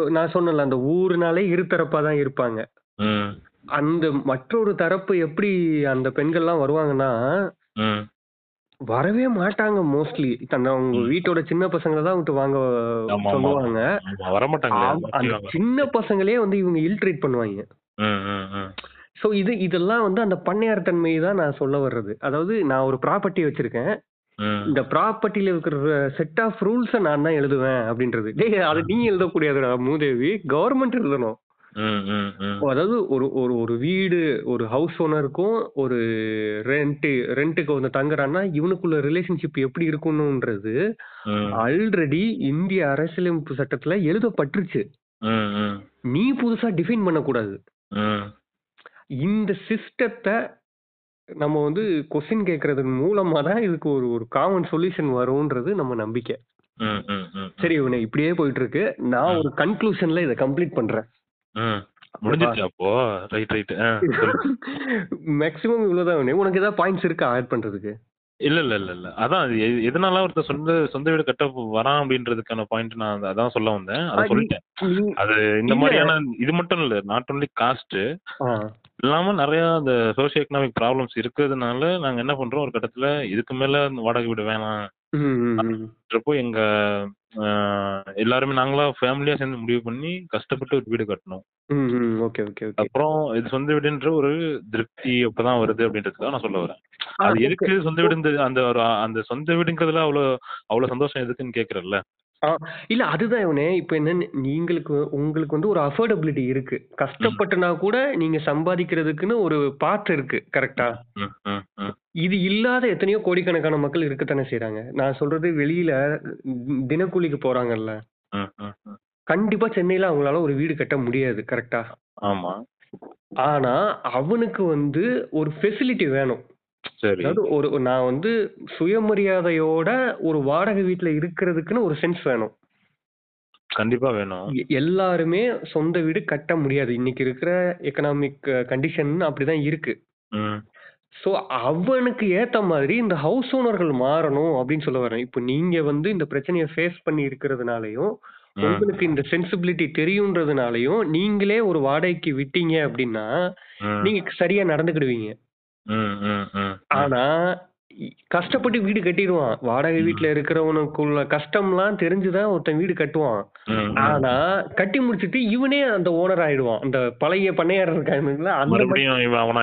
நான் சொன்னல அந்த ஊருனாலே இருதரப்பா தான் இருப்பாங்க. அந்த மற்றொரு தரப்பு எப்படி அந்த பெண்கள்லாம் வருவாங்கன்னா வரவே மாட்டாங்க மோஸ்ட்லி தன்னை அவங்க. வீட்டோட சின்ன பசங்களை தான் விட்டு வாங்க சொல்லுவாங்க. ஆமா, வரமாட்டாங்களே ஆம், அந்த. சின்ன பசங்களே வந்து இவங்க இல்ட்ரேட் பண்ணுவாங்க. ம் ம் ம் ஸோ இது இதெல்லாம் வந்து அந்த பண்ணையார் தன்மை தான் நான் சொல்ல வர்றது. அதாவது நான் ஒரு ப்ராப்பர்ட்டி வச்சிருக்கேன். இந்த ப்ராப்பர்ட்டியில இருக்கிற செட் ஆஃப் ரூல்ஸை நான் தான் எழுதுவேன் அப்படின்றது. டேய் அது நீ எழுதக்கூடியதுடா மூதேவி. கவர்மெண்ட் எழுதணும். அதாவது ஒரு ஒரு ஒரு வீடு ஒரு ஹவுஸ் ஓனருக்கும் ஒரு ரெண்ட் ரெண்ட்டுக்கு வந்து தங்குறான்னா இவனுக்குள்ள ரிலேஷன்ஷிப் எப்படி இருக்கணும்ன்றது ஆல்ரெடி இந்திய அரசியலமைப்பு சட்டத்துல எழுதப்பட்டுருச்சு. நீ புதுசா டிஃபைன் பண்ணக்கூடாது. இந்த சிஸ்டத்தை நம்ம வந்து கொஸ்டின் கேட்கறதன் மூலமா தான் இதுக்கு ஒரு ஒரு காமன் சொல்யூஷன் வரும்ன்றது நம்ம நம்பிக்கை. சரி இவனை இப்படியே போயிட்டு இருக்கு நான் ஒரு கன்க்ளூஷன்ல இதை கம்ப்ளீட் பண்றேன். ம் முடிஞ்சிருச்சு அப்போ? Right right. மேக்ஸிமம் இவ்வளவுதான் இவனே. உனக்கு ஏதாவது பாயிண்ட்ஸ் இருக்கா ஆட் பண்றதுக்கு? இல்ல இல்ல இல்ல இல்ல. அதான் எ- எதனால ஒருத்தர் சொந்த சொந்த வீடு கட்ட வரான் அப்படின்றதுக்கான பாயிண்ட் நான் அத- அதான் சொல்ல வந்தேன். ஆ, அதை நீ- சொல்லிட்டேன். நீ- அது இந்த இல்ல. மாதிரியான இது மட்டும் இல்ல. நாட் ஒன்லி காஸ்ட் ஆ, இல்லாம நிறைய அந்த சோசியோ எக்கனாமிக் ப்ராப்ளம்ஸ் இருக்கிறதுனால நாங்க என்ன பண்றோம்? ஒரு கட்டத்துல இதுக்கு மேல வாடகை வீடு வேணாம். ம், ம், ம். ன்றப்போ எங்க எல்லாருமே நாங்களா ஃபேமிலியா சேர்ந்து முடிவு பண்ணி கஷ்டப்பட்டு ஒரு வீடு கட்டணும். ஓகே ஓகே ஓகே அப்புறம் இது சொந்த வீடுன்ற ஒரு திருப்தி அப்பதான் வருது அப்படின்றதுக்காக நான் சொல்ல வரேன் அது. எதுக்கு சொந்த வீடு அந்த அந்த சொந்த வீடுங்கிறதுல அவ்வளவு அவ்வளவு சந்தோஷம் எதுக்குன்னு கேக்குறல்ல ஆ, இல்ல அதுதான் இவனே. இப்ப என்ன நீங்களுக்கு உங்களுக்கு வந்து ஒரு அஃபோர்டபிலிட்டி இருக்கு. கஷ்டப்பட்டுனா கூட நீங்க சம்பாதிக்கிறதுக்குன்னு ஒரு பாட்டு இருக்கு கரெக்டா ம், ம், ம். இது இல்லாத எத்தனையோ கோடிக்கணக்கான மக்கள் இருக்கத்தானே செய்றாங்க. நான் சொல்றது வெளியில ம், தினக்கூலிக்கு போறாங்கல்ல. ம், ம், ம். கண்டிப்பா சென்னையில அவங்களால ஒரு வீடு கட்ட முடியாது கரெக்டா ஆமா. ஆனா அவனுக்கு வந்து ஒரு ஃபெசிலிட்டி வேணும். சரி. அதாவது ஒரு நான் வந்து சுயமரியாதையோட ஒரு வாடகை வீட்டுல இருக்கிறதுக்குன்னு ஒரு சென்ஸ் வேணும். கண்டிப்பா வேணும். எ- எல்லாருமே சொந்த வீடு கட்ட முடியாது. இன்னைக்கு இருக்கிற எக்கனாமிக் கண்டிஷன் அப்படிதான் இருக்கு. ம், ஸோ அவனுக்கு ஏத்த மாதிரி இந்த ஹவுஸ் ஓனர்கள் மாறணும் அப்படின்னு சொல்ல வரேன். இப்போ நீங்க வந்து இந்த பிரச்சனையை ஃபேஸ் பண்ணி இருக்கிறதுனாலயும் ம், உங்களுக்கு இந்த சென்சிபிலிட்டி தெரியுன்றதுனாலயும் நீங்களே ஒரு வாடகைக்கு விட்டீங்க அப்படின்னா ம், நீங்க சரியா நடந்துக்கிடுவீங்க. ஆனா கஷ்டப்பட்டு வீடு கட்டிடுவான். வாடகை வீட்டுல இருக்கிறவனுக்குள்ள கஷ்டம்லாம் தெரிஞ்சுதான் ஒருத்தன் வீடு கட்டுவான். ஆனா கட்டி முடிச்சிட்டு இவனே அந்த ஓனர் ஆயிடுவான். அந்த பழைய பண்ணையார் இருக்கானுங்களா மறுபடியும் இவன் அவனா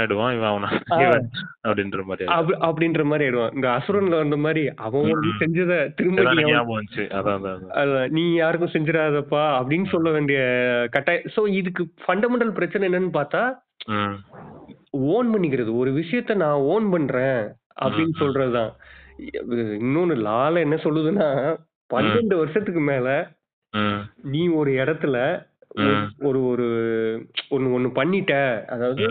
ஆ. இவன் அப்படின்ற மாதிரி அப்படின்ற மாதிரி ஆயிடுவான். இந்த அசுரன்ல வந்த மாதிரி அவன். செஞ்சத திரும்ப நீ அவன்- யாருக்கும் செஞ்சிடாதப்பா அப்படின்னு சொல்ல வேண்டிய கட்டாய சோ இதுக்கு ஃபண்டமெண்டல் பிரச்சனை என்னன்னு பார்த்தா ஓன் பண்ணிக்கிறது. ஒரு விஷயத்த நான் ஓன் பண்றேன் அப்படின்னு. சொல்றதுதான். இன்னொன்னு லால என்ன சொல்லுதுன்னா பன்னெண்டு வருஷத்துக்கு மேல நீ ஒரு இடத்துல ஒரு-. ஒரு ஒன்னு ஒன்னு பண்ணிட்ட. அதாவது.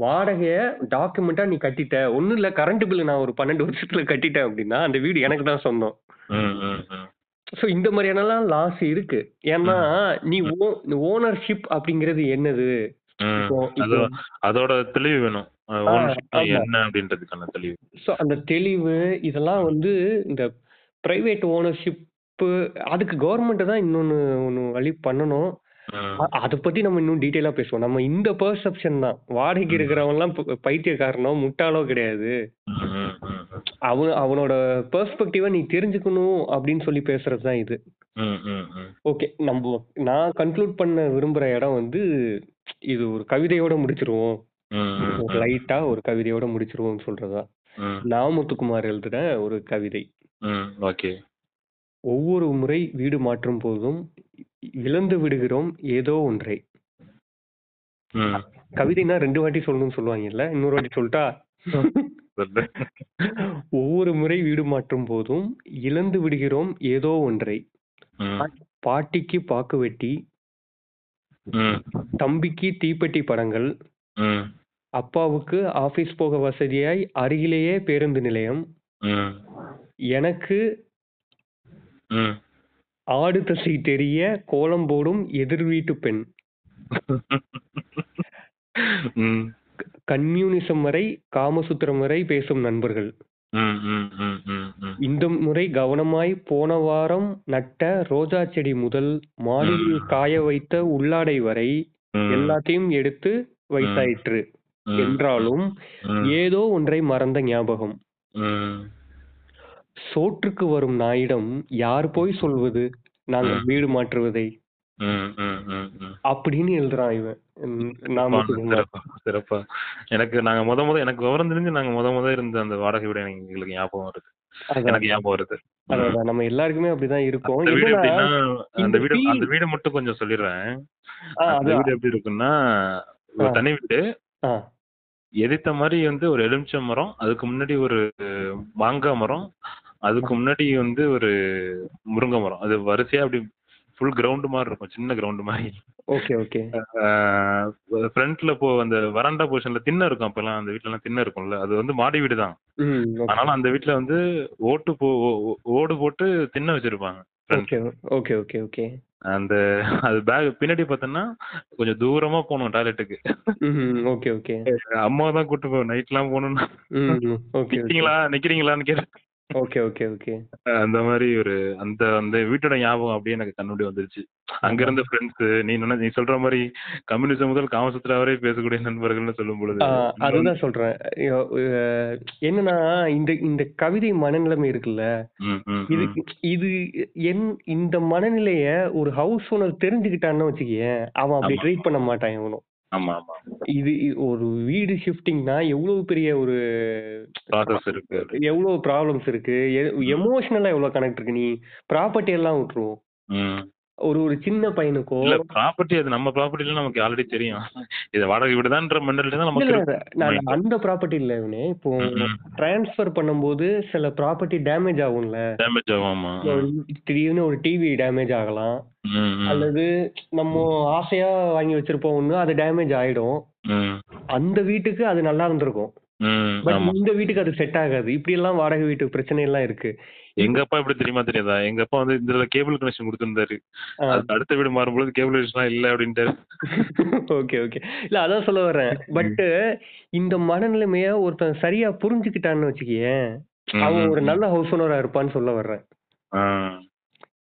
வாடகைய டாக்குமெண்டா நீ கட்டிட்ட. ஒண்ணும் இல்ல கரண்ட் பில் நான் ஒரு பன்னெண்டு வருஷத்துல கட்டிட்டேன் அப்படின்னா அந்த வீடு எனக்கு தான் சொந்தம். சோ இந்த மாதிரியானலாம் லாஸ் இருக்கு. ஏன்னா நீ ஓனர்ஷிப் அப்படிங்கிறது என்னது? அதோட தெளிவு வேணும். என்ன அப்படின்றதுக்கான தெளிவு. சோ அந்த தெளிவு இதெல்லாம் வந்து இந்த பிரைவேட் ஓனர்ஷிப் அதுக்கு கவர்மெண்ட் தான் இன்னொன்னு ஒன்னு வழி பண்ணணும். ம், அ- அத பத்தி நம்ம இன்னும் டீடைலா பேசுவோம் நம்ம இந்த பெர்செப்ஷன் தான் வாடகைக்கு. இருக்கிறவன் எல்லாம் பைத்தியக்காரனோ முட்டாளோ கிடையாது. அவன் அவனோட பெர்ஸ்பெக்டிவ நீ தெரிஞ்சுக்கணும் அப்படின்னு சொல்லி பேசுறது தான் இது. ஓகே நம்ம நான் கன்க்ளூட் பண்ண விரும்புற இடம் வந்து இது ஒரு கவிதையோட முடிச்சிருவோம். லைட்டா ஒரு கவிதையோட முடிச்சிருவோம்னு சொல்றதா நாமுத்துக்குமார் எழுதுன ஒரு கவிதை. ஓகே ஒவ்வொரு முறை வீடு மாற்றும் போதும் இழந்து விடுகிறோம் ஏதோ ஒன்றை. கவிதைனா ரெண்டு வாட்டி சொல்லணும்னு சொல்லுவாங்கல்ல இன்னொரு வாட்டி சொல்லிட்டா சொல்லு. ஒவ்வொரு முறை வீடு மாற்றும் போதும் இழந்து விடுகிறோம் ஏதோ ஒன்றை. பாட்டிக்கு பாக்கு வெட்டி தம்பிக்கு தீப்பெட்டி படங்கள் அப்பாவுக்கு ஆபீஸ் போக வசதியாய் அருகிலேயே பேருந்து நிலையம். எனக்கு. ஆடு தசை தெரிய கோலம் போடும் எதிர் வீட்டு பெண் கம்யூனிசம் வரை காமசூத்திரம் வரை பேசும் நண்பர்கள். இந்த முறை கவனமாய் போன வாரம் நட்ட ரோஜா செடி முதல் மாடியில் காய வைத்த உள்ளாடை வரை. எல்லாத்தையும் எடுத்து வயசாயிற்று ம். என்றாலும். ஏதோ ஒன்றை மறந்த ஞாபகம். சோற்றுக்கு வரும் நாயிடம் யார் போய் சொல்வது நாங்கள். வீடு மாற்றுவதை. அப்படின்னு எழுதுறான் இவன். சிறப்பா எனக்கு நாங்க முத முத எனக்கு விவரம் தெரிஞ்சு நாங்க முத முத இருந்த அந்த வாடகை வீடு எனக்கு எங்களுக்கு ஞாபகம் வருது எனக்கு ஞாபகம் வருது. அதான். நம்ம எல்லாருக்குமே அப்படிதான் இருக்கும் அந்த வீடு அந்த வீடு மட்டும் கொஞ்சம் சொல்லிடுறேன் அந்த. வீடு எப்படி இருக்குன்னா. தனி வீடு எதிர்த்த மாதிரி வந்து ஒரு எலுமிச்சை மரம் அதுக்கு முன்னாடி ஒரு மாங்காய் மரம் அதுக்கு முன்னாடி வந்து ஒரு முருங்கை மரம். அது வரிசையா அப்படி ஃபுல் கிரவுண்ட் மாதிரி இருக்கும். சின்ன கிரவுண்ட் மாதிரி. ஓகே ஓகே ஃப்ரண்ட்ல போ அந்த வராண்டா பொசிஷன்ல திண்ணை இருக்கும் அப்பெல்லாம். அந்த வீட்ல எல்லாம் திண்ணை இருக்கும்ல. அது வந்து மாடி வீடு தான். ஆனாலும் அந்த வீட்ல வந்து ஓட்டு போ ஓடு போட்டு திண்ணை வச்சிருப்பாங்க. ஓகே ஓகே ஓகே அந்த அது பேக் பின்னாடி பார்த்தோன்னா கொஞ்சம் தூரமா போகணும் டாய்லெட்டுக்கு ஓகே ஓகே அம்மா தான் கூட்டு போவோம் நைட்லாம் போகணும்னா. நிக்கிறீங்களா? நிக்கிறீங்களான்னு கேட்டு ஓகே ஓகே ஓகே. அந்த மாதிரி ஒரு அந்த அந்த வீட்டோட ஞாபகம் அப்படியே எனக்கு கண்ணுடி வந்துருச்சு. அங்க இருந்த ஃப்ரெண்ட்ஸ் நீ என்ன நீ சொல்ற மாதிரி கம்யூனிசம் முதல் காமசூத்ரா வரை பேசக்கூடிய நண்பர்கள்னு சொல்லும் பொழுது அதுதான் சொல்றேன். என்னன்னா இந்த இந்த கவிதை மனநிலைமை இருக்குல்ல? இது. இது என் இந்த மனநிலைய ஒரு ஹவுஸ் ஓனர் தெரிஞ்சுக்கிட்டான்னு வச்சுக்கேன் அவன் அப்படி. ட்ரீட் பண்ண மாட்டான் இவனும். ஆமா ஆமா. இது ஒரு வீடு ஷிஃப்டிங்னா எவ்வளவு பெரிய ஒரு ப்ராசஸ் இருக்கு எவ்வளவு ப்ராப்ளம்ஸ் இருக்கு? எமோஷனலா எவ்வளவு கனெக்ட் இருக்கு நீ? ப்ராப்பர்ட்டி எல்லாம் விட்டுருவோம். ஒரு ஒரு சின்ன பையனுக்கோ இல்ல ப்ராப்பர்ட்டி அது நம்ம ப்ராப்பர்ட்டில நமக்கு ஆல்ரெடி தெரியும். இது வாடகை வீடுதான்ற மெண்டலிட்டி தான் நமக்கு. நான். அந்த ப்ராப்பர்ட்டி இல்ல இவனே. இப்போ. டிரான்ஸ்ஃபர் பண்ணும்போது சில ப்ராப்பர்ட்டி டேமேஜ் ஆகும்ல. டேமேஜ் ஆகும் ஆமா. திடீர்னு ஒரு டிவி டேமேஜ் ஆகலாம். அல்லது நம்ம ஆசையா வாங்கி வச்சிருப்போம் ஒண்ணு அது டேமேஜ் ஆயிடும். அந்த வீட்டுக்கு அது நல்லா இருந்திருக்கும். பட் இந்த வீட்டுக்கு அது செட் ஆகாது. இப்படி எல்லாம் வாடகை வீட்டு பிரச்சனை எல்லாம் இருக்கு. எங்க அப்பா எப்படி தெரியுமா தெரியாதா? எங்க அப்பா வந்து இதுல கேபிள் கனெக்ஷன் கொடுத்திருந்தாரு. அடுத்த வீடு மாறும்பொழுது கேபிள் கனெக்ஷன் இல்ல அப்படின்ட்டாரு. ஓகே ஓகே இல்ல அதான் சொல்ல வர்றேன். பட் இந்த மனநிலைமைய ஒருத்தன் சரியா புரிஞ்சுக்கிட்டான்னு வச்சுக்கேன் ம், அவன் ஒரு. நல்ல ஹவுஸ் ஓனரா இருப்பான்னு சொல்ல வர்றேன்.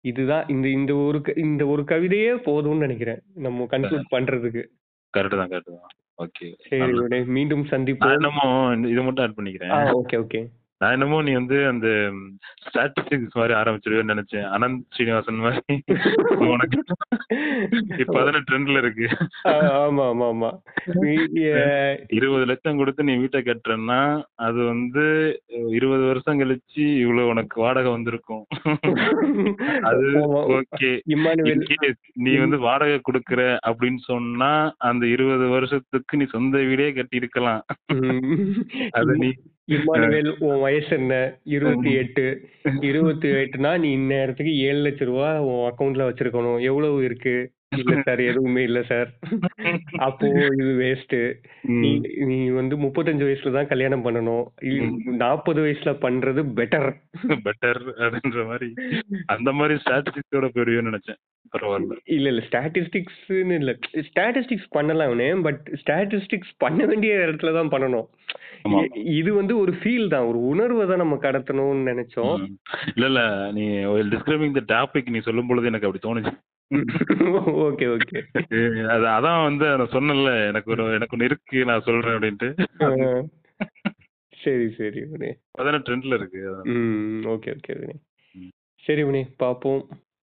இதுதான் இந்த இந்த ஒரு இந்த ஒரு கவிதையே போதும்னு நினைக்கிறேன். நம்ம கன்க்ளூட் பண்றதுக்கு. கரெக்ட் தான் கரெக்ட் தான். ஓகே சரி மீண்டும் சந்திப்போம். இந்த- இதை மட்டும் ஆட் பண்ணிக்கிறேன். ஓகே ஓகே நான் என்னமோ நீ வந்து அந்த ஸ்டாட்டிஸ்டிக்ஸ் மாதிரி ஆரம்பிச்சிருவேன்னு நினைச்சேன். அனந்த் ஸ்ரீனிவாசன் மாதிரி. உனக்கு இப்ப அதான ட்ரெண்ட்ல இருக்கு. ஆமா ஆமா ஆமா. இருபது லட்சம் கொடுத்து நீ வீட்டை கட்டுறன்னா அது வந்து இருபது வருஷம் கழிச்சு இவ்வளவு உனக்கு வாடகை வந்திருக்கும். அது. ஓகே. நீ வந்து வாடகை கொடுக்கற அப்படின்னு சொன்னா அந்த இருபது வருஷத்துக்கு நீ சொந்த வீடே கட்டி இருக்கலாம். அது நீ இம்மானுவேல் உன் வயசு என்ன? இருபத்தி எட்டு. இருபத்தி எட்டுனா நீ இந்நேரத்துக்கு ஏழு லட்சம் ரூபா உன் அக்கவுண்ட்ல வச்சிருக்கணும். எவ்வளவு இருக்கு? இல்ல சார் எதுவுமே இல்ல சார். அப்போ இது வேஸ்ட் நீ வந்து முப்பத்தஞ்சு வயசுல தான் கல்யாணம் பண்ணணும். நாற்பது வயசுல பண்றது பெட்டர் பெட்டர் அப்படின்ற மாதிரி. அந்த மாதிரி ஸ்டாட்டிஸ்டிக்ஸோட போயிருவேன்னு நினைச்சேன். பரவாயில்ல. இல்ல இல்ல ஸ்டாட்டிஸ்டிக்ஸ்னு இல்ல. ஸ்டாட்டிஸ்டிக்ஸ் பண்ணலாம்னே பட் ஸ்டாட்டிஸ்டிக்ஸ் பண்ண வேண்டிய இடத்துல தான் பண்ணணும். இது வந்து ஒரு ஃபீல் தான். ஒரு உணர்வை தான் நம்ம கடத்தணும்னு நினைச்சோம். இல்ல இல்ல நீ டிஸ்கிரைபிங் த டாபிக் நீ சொல்லும் பொழுது எனக்கு அப்படி தோணுச்சு. Okay okay. அது அதான் வந்து நான் சொன்னேன்ல எனக்கு ஒரு எனக்கு ஒண்ணு இருக்கு நான் சொல்றேன் அப்படின்ட்டு. சரி சரி வினே அதான ட்ரெண்ட்ல இருக்கு. ம் ஓகே ஓகே வினே. சரி வினே பாப்போம்.